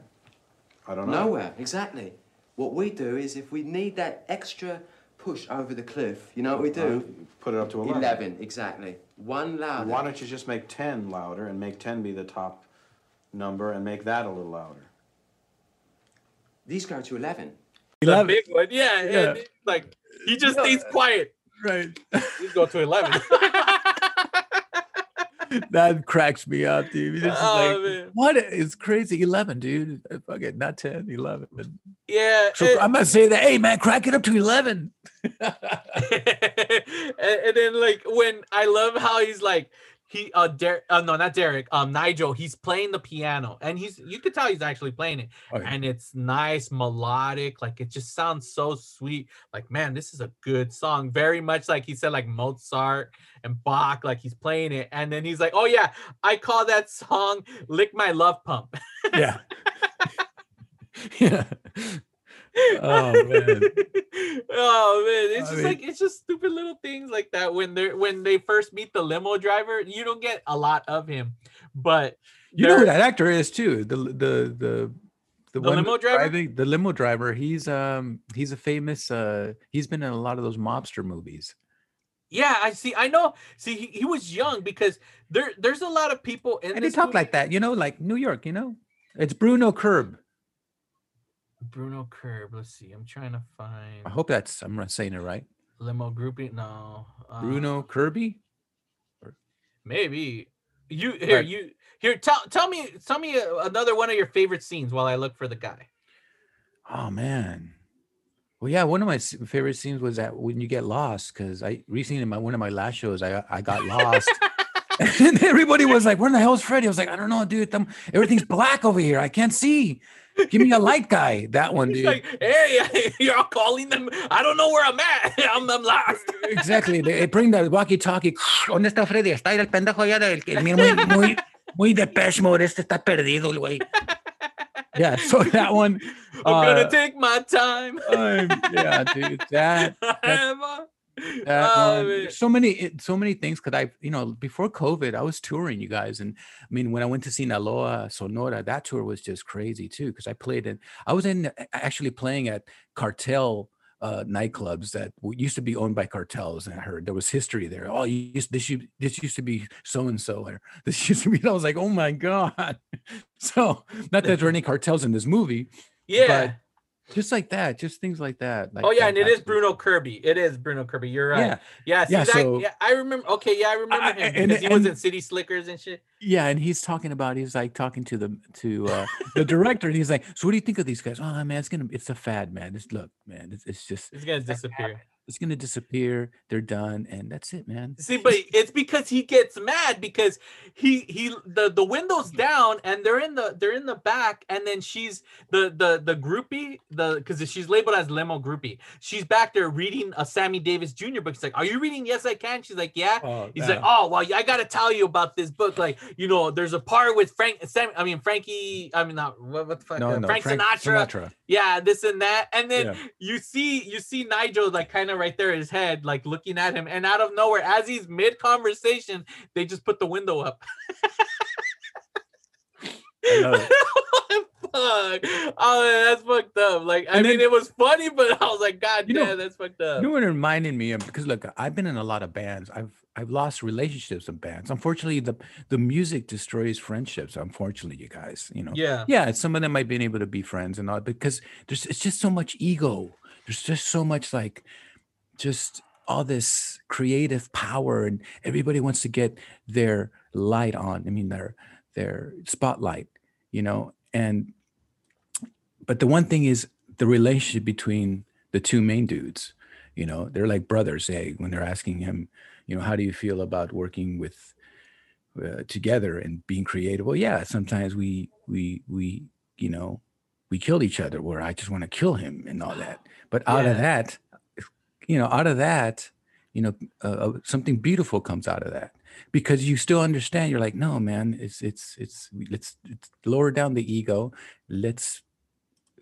I don't know. Nowhere, exactly. What we do is if we need that extra push over the cliff, you know what we do? Put it up to 11. 11, exactly. One louder. Why don't you just make 10 louder and make 10 be the top number and make that a little louder? These go to 11. the big one, yeah, Yeah. and it's like he just stays quiet. Right. He's go to 11. that cracks me up, dude. It's Oh, like, man. what? It's crazy. 11, dude. Uh, Fuck it. Not 10, 11. yeah. So and- I'm not saying that, hey, man, crack it up to 11. and, and then like when I love how he's like he uh, Der- uh no not Derek um Nigel he's playing the piano and he's you could tell he's actually playing it Oh, yeah. and it's nice melodic like it just sounds so sweet like man this is a good song very much like he said like Mozart and Bach like he's playing it and then he's like oh yeah I call that song lick my love pump Yeah. yeah. Oh, man. oh man, it's I just mean- like it's just stupid little things like that when they're when they first meet the limo driver, you don't get a lot of him, but You know who that actor is too. The the the the, one limo driver? driving- the limo driver. He's um he's a famous uh he's been in a lot of those mobster movies. yeah, I see. I know. See, he, he was young because there there's a lot of people in And they talk movie- like that, you know, like New York, you know. It's Bruno Curb. Bruno Curb. Let's see. I'm trying to find I hope that's I'm not saying it right. limo grouping. No, uh, Bruno Kirby. Maybe you here. Right. You here. Tell tell me tell me uh, another one of your favorite scenes while I look for the guy. Oh man. Well, yeah, one of my favorite scenes was that when you get lost, because I recently in my one of my last shows, I I got lost. and everybody was like, Where in the hell is Freddy? I was like, I don't know, dude. everything's black over here. I can't see. Give me a light guy. That one, He's dude. like, hey, you're all calling them. I don't know where I'm at. I'm, I'm lost. exactly. They bring the walkie-talkie. ¿Dónde está Freddy? Está ahí el pendejo allá del que muy, muy, muy Depeche Mode. Este está perdido, güey. Yeah, so that one. I'm uh, gonna take my time. um, yeah, dude. That, that Oh, man. So many, so many things. Cause I, you know, before COVID, I was touring you guys, and I mean, when I went to Sinaloa, Sonora, that tour was just crazy too. Cause I played in, I was in actually playing at cartel uh, nightclubs that used to be owned by cartels, and I heard there was history there. Oh, you used, this used, this used to be so and so, or this used to be. I was like, oh my god. So, not that there are any cartels in this movie, Yeah. Just like that, just things like that. Like oh yeah, and it is. Bruno Kirby. It is Bruno Kirby. You're right. Yeah. Yeah. See Yeah, that? so- yeah, I remember. Okay, yeah, I remember I- him and- because he was in City Slickers and shit. Yeah, and he's talking about he's like talking to the to uh, the director, and he's like, "So what do you think of these guys?" Oh man, it's gonna it's a fad, man. It's look, man, it's, it's just It's gonna disappear. It's gonna disappear. They're done, and that's it, man. See, but it's because he gets mad because he he the the windows down and they're in the they're in the back and then she's the the the groupie the because she's labeled as limo groupie. She's back there reading a Sammy Davis Jr. book. He's like, "Are you reading?" Yes, I can. She's like, "Yeah." Oh, He's like, "Oh, well, I got to tell you about this book. Like, you know, there's a part with Frank Sam. I mean, Frankie. I mean, not what, what the fuck? No, uh, no, Frank, Frank Sinatra. Sinatra. Yeah, this and that. And then Yeah. you see you see Nigel like kind of right there his head, like looking at him, and out of nowhere, as he's mid conversation, they just put the window up. Fuck. Oh, that's fucked up. Like, I And mean, then- it was funny, but I was like, God damn, know- that's fucked up. You it reminded me of? Because look, I've been in a lot of bands. I've I've lost relationships in bands. Unfortunately, the the music destroys friendships. Unfortunately, you guys, you know. Yeah. Yeah, some of them might been able to be friends and all, because there's it's just so much ego. There's just so much like, just all this creative power, and everybody wants to get their light on. I mean, their their spotlight, you know. And but the one thing is the relationship between the two main dudes you know they're like brothers hey when they're asking him you know how do you feel about working with uh, together and being creative well yeah sometimes we we we you know we killed each other where i just want to kill him and all that but out of that you know out of that you know uh, uh, something beautiful comes out of that because you still understand you're like no man it's it's it's let's, let's lower down the ego let's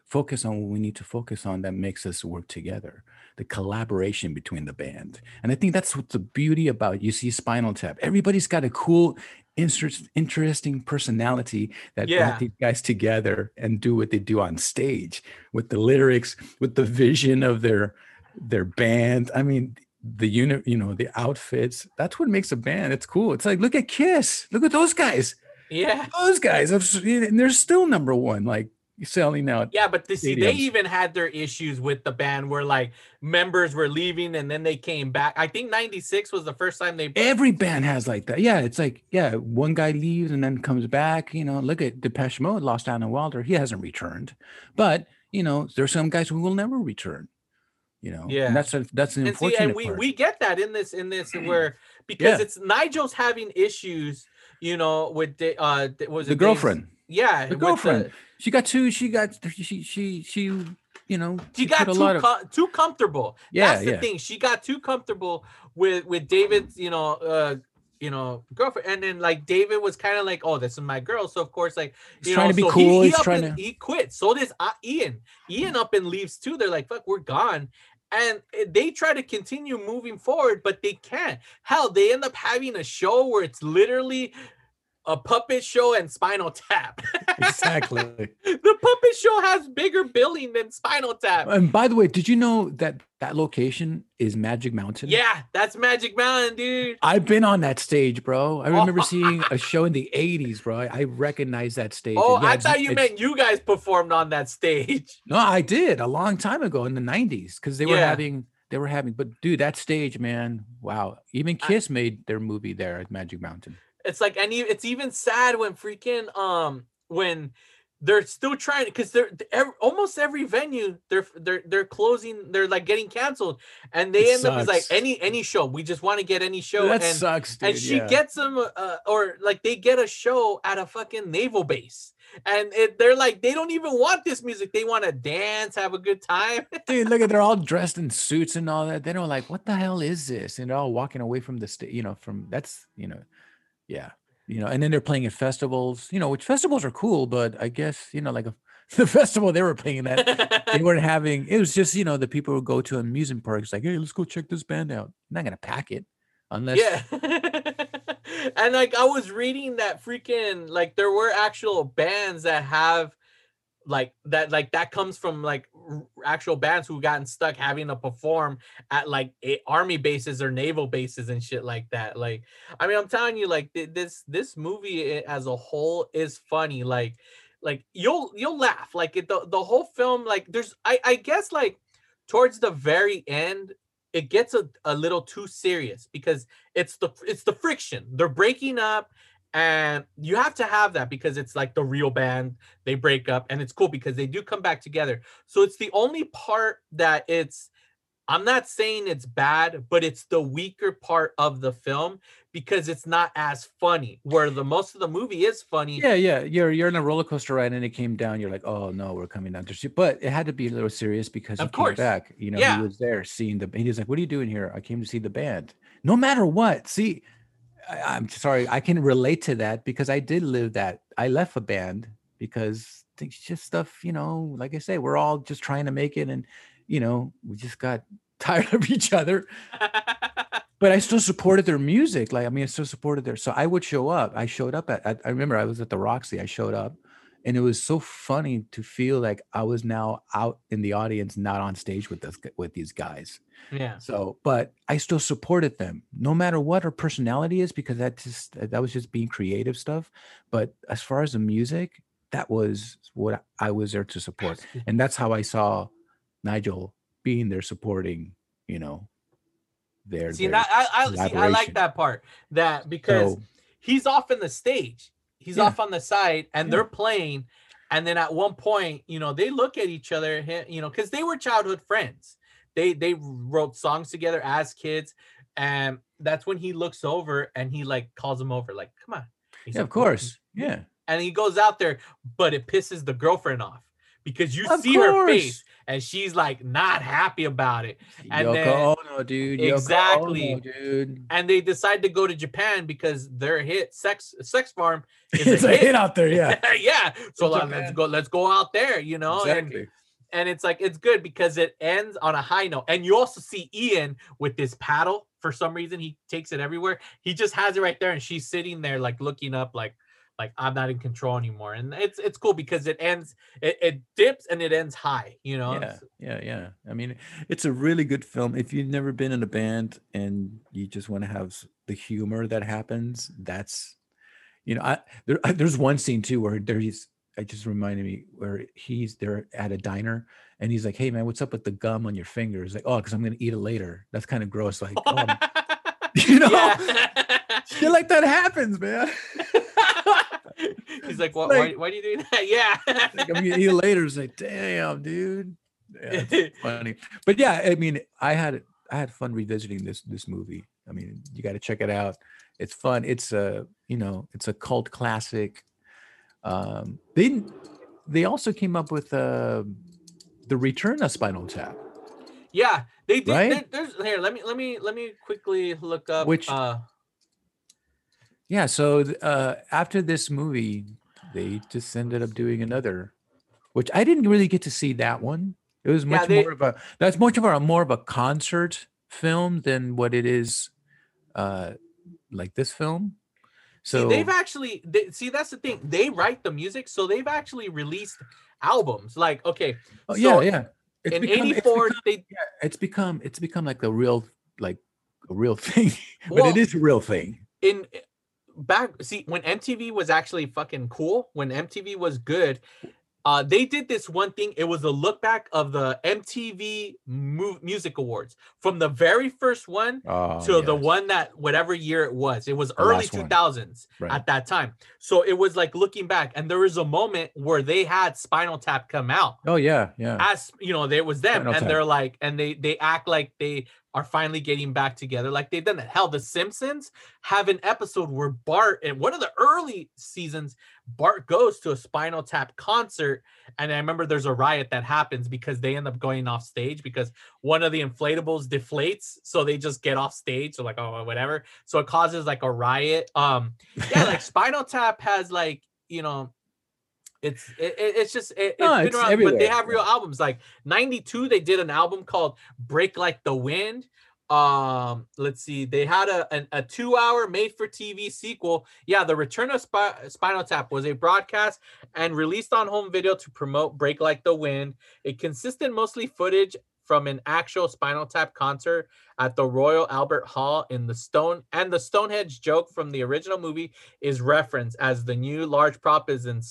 focus on what we need to focus on that makes us work together the collaboration between the band and i think that's what the beauty about you see spinal tap everybody's got a cool interest, interesting personality that Yeah. brought these guys together and do what they do on stage with the lyrics with the vision of their their band i mean the unit you know the outfits that's what makes a band it's cool it's like look at kiss look at those guys Yeah. those guys and they're still number one like selling out Yeah, but they see, they even had their issues with the band where like members were leaving and then they came back. I think 96 was the first time they Every band has like that. Yeah, it's like yeah, one guy leaves and then comes back. You know, look at Depeche Mode, lost Alan Wilder. He hasn't returned, but you know, there's some guys who will never return. You know, Yeah. and that's a, that's an and see, and we part. we get that in this in this where because Yeah. it's Nigel's having issues, you know, with Da- uh was the it Dave's- girlfriend, Yeah, the girlfriend. she got two. She got she she she. You know, she put got a too lot of com- too comfortable. Yeah, That's the yeah. thing. She got too comfortable with with David's, you know, uh, you know, girlfriend, and then like David was kind of like, "Oh, this is my girl." So of course, like, He's you trying to be so cool, He, he's up trying and- to- he quit. So does uh, Ian. Ian up and leaves too. They're like, "Fuck, we're gone." And eh, they try to continue moving forward, but they can't. Hell, they end up having a show where it's literally a puppet show and Spinal Tap. exactly. the puppet show has bigger billing than Spinal Tap. and by the way, did you know that that location is Magic Mountain? Yeah, that's Magic Mountain, dude. I've been on that stage, bro. I oh. remember Oh. seeing a show in the 80s, bro. I recognize that stage. Oh, yeah, I thought you meant you guys performed on that stage. No, I did a long time ago in the 90s because they were Yeah. having they were having but dude, that stage, man, wow. Even Kiss made their movie there at Magic Mountain. It's like any it's even sad when freaking um when they're still trying because they're almost every venue they're they're they're closing they're like getting canceled and they It end up as like any any show we just want to get any show that and sucks, dude. and she yeah. gets them uh, or like they get a show at a fucking naval base and it, they're like they don't even want this music they want to dance have a good time dude, look at they're all dressed in suits and all that. They don't like, what the hell is this? And they're all walking away from the state, you know, from that's you know, yeah. You know, and then they're playing at festivals, you know, which festivals are cool, but I guess, you know, like a the festival they were playing that they weren't having it was just you know the people would go to amusement parks like hey let's go check this band out I'm not gonna pack it unless Yeah. and like I was reading that freaking like there were actual bands that have like that like that comes from like r- actual bands who've gotten stuck having to perform at like a, army bases or naval bases and shit like that like i mean i'm telling you like th- this this movie as a whole is funny like like you'll you'll laugh like it, the, the whole film like there's i i guess like towards the very end it gets a, a little too serious because it's the it's the friction. They're breaking up and you have to have that because it's like the real band they break up and it's cool because they do come back together so it's the only part that it's i'm not saying it's bad but it's the weaker part of the film because it's not as funny where the most of the movie is funny yeah yeah you're you're in a roller coaster ride and it came down you're like oh no we're coming down to see but it had to be a little serious because he Of came course. back you know Yeah. he was there seeing the he was like what are you doing here i came to see the band no matter what see I, i'm sorry i can relate to that because i did live that i left a band because it's just stuff you know like i say we're all just trying to make it and you know we just got tired of each other but I still supported their music. Like, I mean, I still supported their. So I would show up. I showed up at, at. I remember I was at the Roxy. I showed up, and it was so funny to feel like I was now out in the audience, not on stage with this with these guys. yeah So, but I still supported them, no matter what her personality is, because that just that was just being creative stuff. But as far as the music, that was what I was there to support, and that's how I saw Nigel being there supporting. You know, their see their that I, I see I like that part that because So- he's off in the stage he's Yeah. off on the side and Yeah. they're playing and then at one point you know they look at each other you know because they were childhood friends they they wrote songs together as kids and that's when he looks over and he like calls him over like come on He's Yeah, like, of course. Yeah. and he goes out there but it pisses the girlfriend off because you Of see her face and she's like not happy about it and Yoko then Ono, dude. Yoko exactly Ono, dude. and they decide to go to Japan because their hit sex sex farm is It's a hit out there, yeah. yeah. So like, let's go let's go out there, you know. Exactly. And and it's like it's good because it ends on a high note. And you also see Ian with this paddle for some reason. He takes it everywhere. He just has it right there, and she's sitting there like looking up, like like I'm not in control anymore. And it's it's cool because it ends it, it dips and it ends high, you know. Yeah, yeah, yeah. I mean, it's a really good film. If you've never been in a band and you just want to have the humor that happens, that's, you know, I there, I- there's one scene too where there's, it just reminded me where he's there at a diner and he's like, "Hey man, what's up with the gum on your fingers?" Like, "Oh, because I'm gonna eat it later." That's kind of gross. Like, oh, you know, shit like that happens, man. He's like, what? Like- why, why are you doing that? Yeah. like, I'm gonna eat later. It's like, damn, dude. Yeah, funny. But yeah, I mean, I had I had fun revisiting this this movie. I mean, you got to check it out. It's fun. It's a you know, it's a cult classic. Um, they they also came up with uh, the Return of Spinal Tap. Yeah, they did. Right? there- there's here. Let me let me let me quickly look up. Which- uh, Yeah. So uh, after this movie, they just ended up doing another, which I didn't really get to see that one. It was Yeah, much they- more of a that's much of a more of a concert film than what it is, uh, like this film. So see, they've actually they, see that's the thing. They write the music, so they've actually released albums. Like okay, Oh, so yeah, yeah. It's in become- it's '84, become- they it's become it's become like a real like a real thing, but Well, it is a real thing. in back see when MTV was actually fucking cool, when MTV was good, uh they did this one thing. It was a look back of the MTV mu- Music Awards from the very first one Oh, to the one that whatever year it was. It was The early 2000s Right. at that time. So it was like looking back and there was a moment where they had Spinal Tap come out Oh yeah, yeah. as you know, there was them, Spinal and Tap. they're like, and they they act like they are finally getting back together, like they've done that. Hell, The Simpsons have an episode where Bart, in one of the early seasons, Bart goes to a Spinal Tap concert, and I remember there's a riot that happens because they end up going off stage because one of the inflatables deflates, so they just get off stage, so like oh whatever, so it causes like a riot. Um, yeah, like Spinal Tap has like you know It's it, it- it's just it, No, it's been around, but they have real albums. Like '92, they did an album called "Break Like the Wind." Um, let's see, they had a a two-hour made-for-TV sequel. Yeah, the Return of Spi- Spinal Tap was a broadcast and released on home video to promote "Break Like the Wind." It consisted mostly footage from an actual Spinal Tap concert at the Royal Albert Hall in the Stone and the Stonehenge joke from the original movie is referenced as the new large prop is in,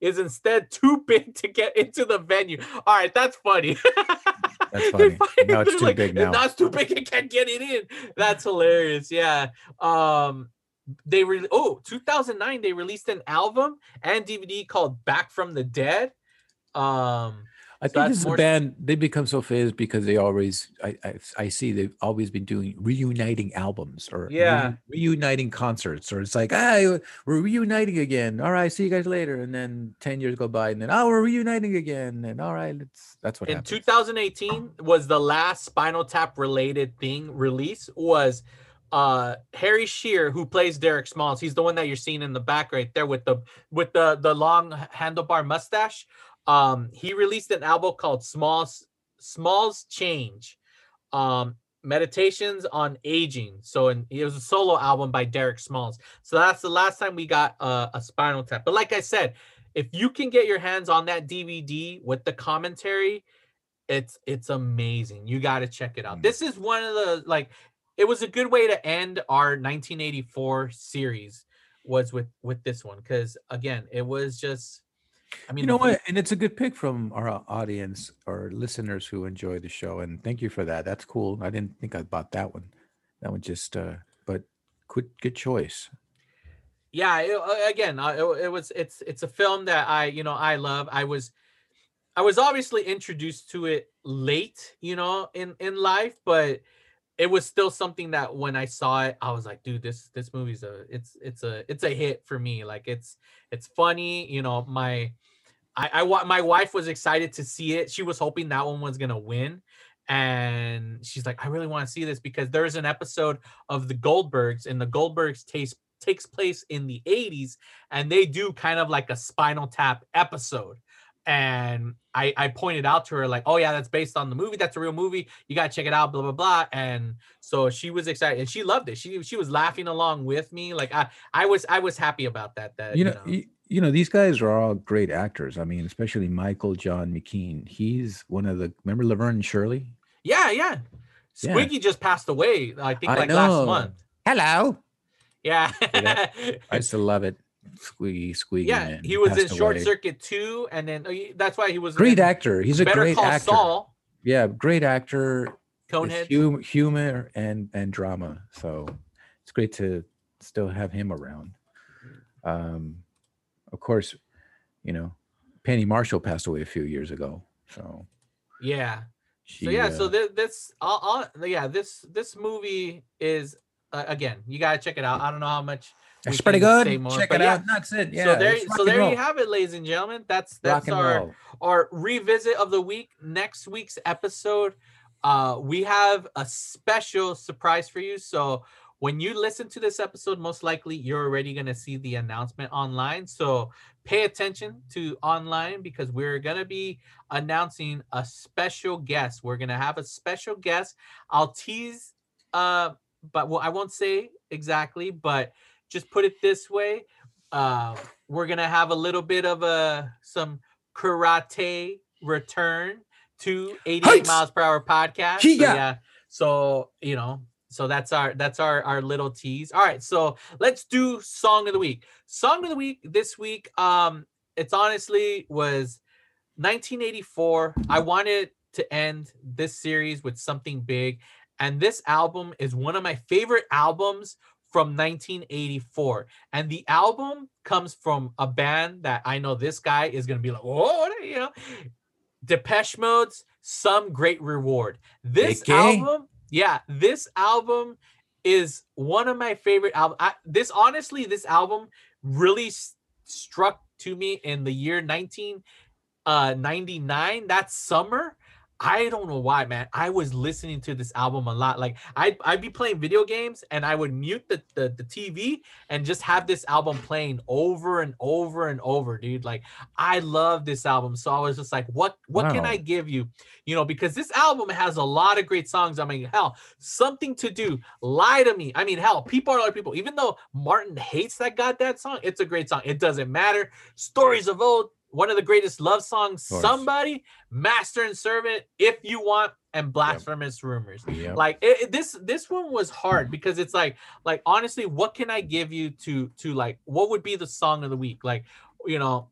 is instead too big to get into the venue. All right, that's funny. That's funny. Now it's too like, big now. It's too big. I can't get it in. That's hilarious. Yeah. Um, they re- oh 2009 they released an album and DVD called Back from the Dead. Um, I so think this is a band. They become so famous because they always. I, I I see they've always been doing reuniting albums or Yeah. reuniting concerts, or it's like, ah, we're reuniting again. All right, see you guys later, and then ten years go by, and then oh, we're reuniting again, and all right, let's that's what in happens. 2018 was the last Spinal Tap related thing release was uh Harry Shearer who plays Derek Smalls. He's the one that you're seeing in the back right there with the with the the long handlebar mustache. Um he released an album called Smalls Smalls Change. Um meditations on aging. So and it was a solo album by Derek Smalls. So that's the last time we got uh, a Spinal Tap. But like I said, if you can get your hands on that DVD with the commentary, it's it's amazing. You got to check it out. This is one of the like it was a good way to end our 1984 series was with with this one cuz again, it was just I mean you know what? And it's a good pick from our audience or listeners who enjoy the show, and thank you for that. That's cool. I didn't think I bought that one. That one just, uh but good good choice. yeah it, uh, again uh, it, it was it's it's a film that i you know i love i was i was obviously introduced to it late you know in in life but it was still something that when i saw it i was like dude this this movie's a it's it's a it's a hit for me. Like it's it's funny you know my i i my wife was excited to see it. She was hoping that one was gonna win and she's like i really want to see this because there's an episode of the goldbergs and the goldbergs taste takes place in the 80s and they do kind of like a spinal tap episode and I, I pointed out to her like oh yeah that's based on the movie that's a real movie you gotta check it out blah blah blah and so she was excited and she loved it she she was laughing along with me like i i was i was happy about that that you know, you, you know, these guys are all great actors. I mean, especially Michael John McKean. He's one of the remember Laverne and Shirley. yeah yeah Yeah. squiggy just passed away i think I like know. last month Hello. yeah I used to love it. Squeaky, squeaky. yeah man. he was in passed short away. circuit 2 and then oh, that's why he was Great actor. He's a Better great Call actor. Saul. Yeah, great actor. with Coneheads. hum- humor and and drama. So it's great to still have him around. Um, of course, you know, Penny Marshall passed away a few years ago. So Yeah. she, so yeah, so uh, this, this I'll, I'll, yeah, this this movie is uh, again, you gotta check it out. I don't know how much. It's pretty good. more, Check it yeah. out. That's it. Yeah. so there, so there roll. you have it, ladies and gentlemen. That's that's our roll. our revisit of the week. Next week's episode, uh, we have a special surprise for you. So when you listen to this episode, most likely you're already gonna see the announcement online. So pay attention to online because we're gonna be announcing a special guest. We're gonna have a special guest. I'll tease, uh, but well, I won't say exactly, but just put it this way: uh, we're gonna have a little bit of a some karate return to 88 miles per hour podcast. So, yeah. So you know, so that's our that's our our little tease. All right, so let's do song of the week. Song of the week this week. Um, it's honestly was 1984. I wanted to end this series with something big, and this album is one of my favorite albums from 1984. And the album comes from a band that I know this guy is gonna be like, oh, you know, Depeche Mode's "Some Great Reward." This AK? album, yeah, this album is one of my favorite albums. This honestly, this album really s- struck to me in the year 1999. Uh, that summer, I don't know why, man. I was listening to this album a lot. Like I'd, I'd be playing video games and I would mute the, the, the TV and just have this album playing over and over and over, dude. Like I love this album. So I was just like, what what can I give you? You know, because this album has a lot of great songs. I mean, hell, something to do, lie to me. I mean, hell, people are like people. Even though Martin hates that goddamn song, it's a great song. It doesn't matter. Stories of old, one of the greatest love songs. Somebody, Master and Servant, if you want, and Blasphemous Rumors. Yep. Like it, it- this, this one was hard because it's like, like honestly, what can I give you to to like what would be the song of the week? Like, you know,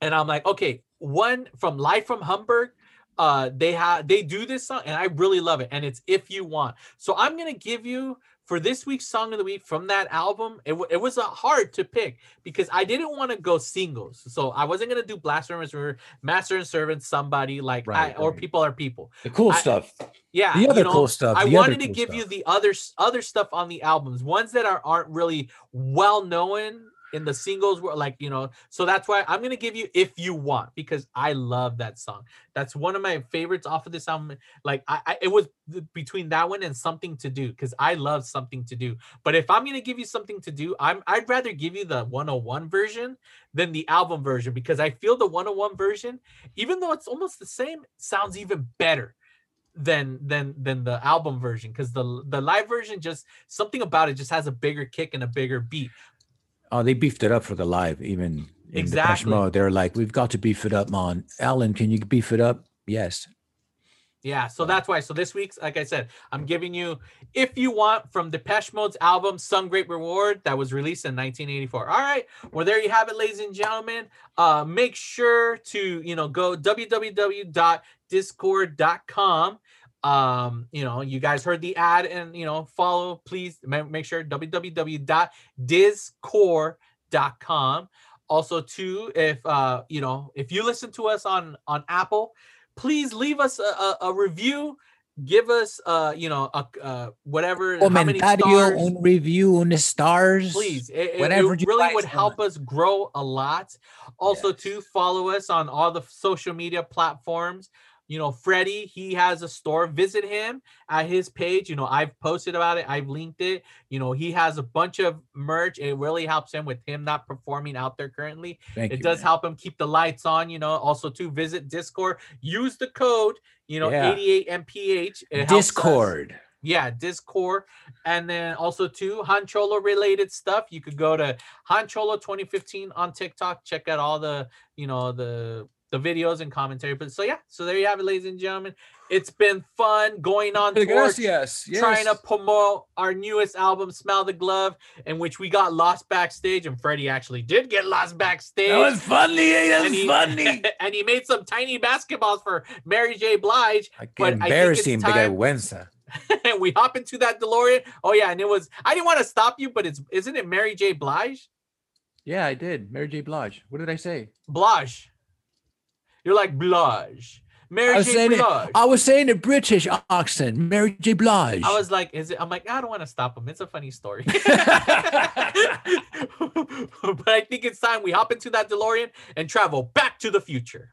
and I'm like, okay, one from Life from Hamburg. Uh, they have they do this song, and I really love it. And it's if you want. So I'm gonna give you for this week's song of the week from that album. It, wa- it was uh, hard to pick because I didn't want to go singles. So I wasn't gonna do Blasphemous or Master and Servant, somebody like Right, I, or right. people are people. The cool I- stuff. Yeah, The other you know, cool stuff, I wanted to cool give you the other other stuff on the albums, ones that are aren't really well known in the singles were like you know so that's why i'm gonna give you if you want because i love that song. That's one of my favorites off of this album. Like i, I it was between that one and something to do because i love something to do. But if i'm gonna give you something to do i'm i'd rather give you the 101 version than the album version because i feel the 101 version even though it's almost the same sounds even better than than than the album version because the the live version just something about it just has a bigger kick and a bigger beat Oh, they beefed it up for the live, even in Exactly. Depeche Mode. They're like, we've got to beef it up, man. Alan, can you beef it up? Yes. Yeah, so that's why. So this week's, like I said, I'm giving you "If You Want" from the Depeche Mode's album "Some Great Reward" that was released in 1984. All right, well there you have it, ladies and gentlemen. Uh, make sure to you know go www.dizcore.com. Um, you know, you guys heard the ad, and you know, follow. Please make sure www.dizcore.com. Also, too, if uh, you know, if you listen to us on on Apple please leave us a, a, a review give us uh you know a uh whatever how many Comentario, stars un review, un stars. please it, it- whatever it you really would help us grow a lot also to follow us on all the social media platforms you know freddie he has a store visit him at his page you know i've posted about it i've linked it you know he has a bunch of merch it really helps him with him not performing out there currently Thank it you, does man. help him keep the lights on you know also to visit Dizcore use the code you know Yeah. 88 mph it helps us. Dizcore. Yeah, Dizcore. And then also too, Hancholo related stuff. You could go to Hancholo 2015 on TikTok. Check out all the, you know, the the videos and commentary. But so yeah, so there you have it, ladies and gentlemen. It's been fun going on tour, Gracias. trying to promote our newest album, Smell the Glove, in which we got lost backstage, and Freddie actually did get lost backstage. That was funny. That was and he, funny. and he made some tiny basketballs for Mary J. Blige. I but can I think it's time- and we hop into that DeLorean. Oh yeah, and it was I didn't want to stop you, but it's isn't it Mary J. Blige? Yeah, I did. Mary J. Blige. What did I say? Blige. You're like Blige. Mary I was, J. saying it, I was saying a British accent. Mary J. Blige. I was like, is it? I'm like, I don't want to stop him. It's a funny story. but I think it's time we hop into that DeLorean and travel back to the future.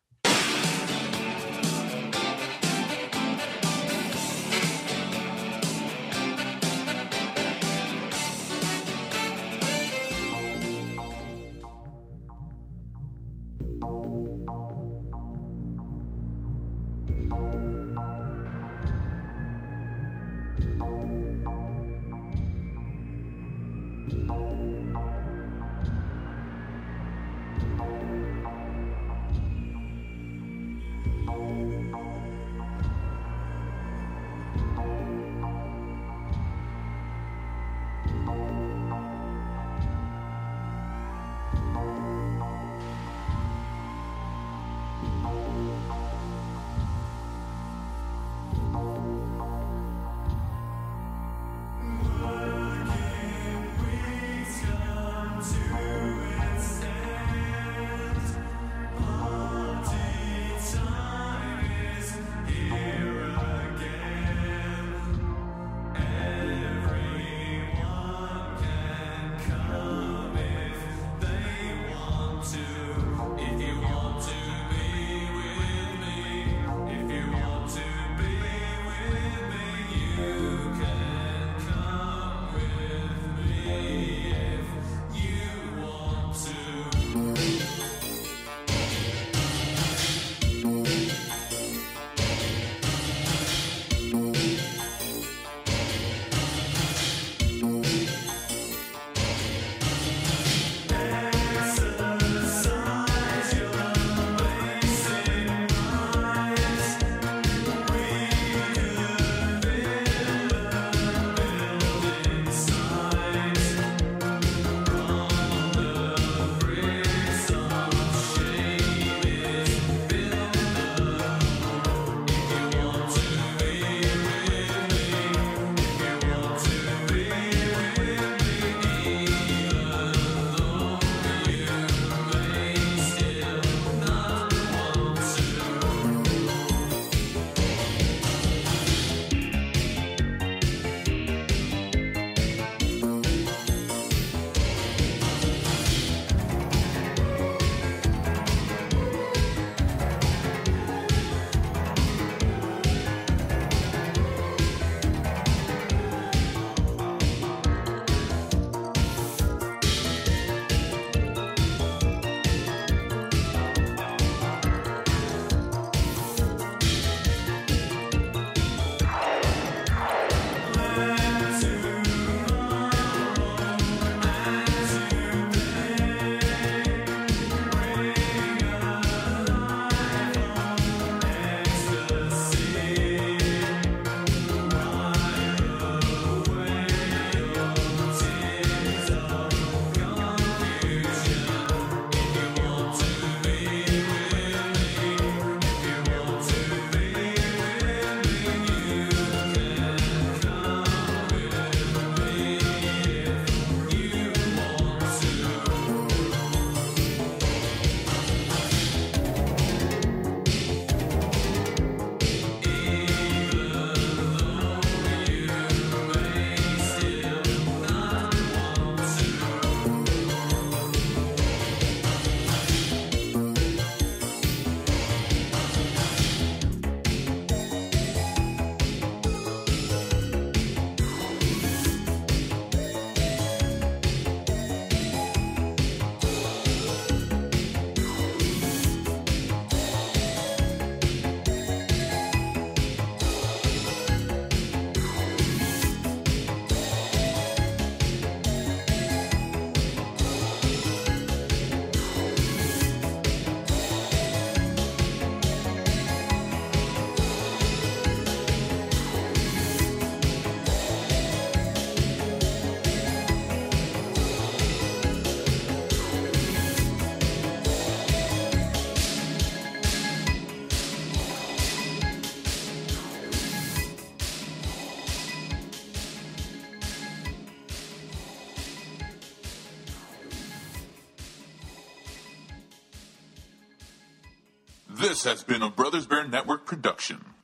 This has been a Brothers Bear Network production.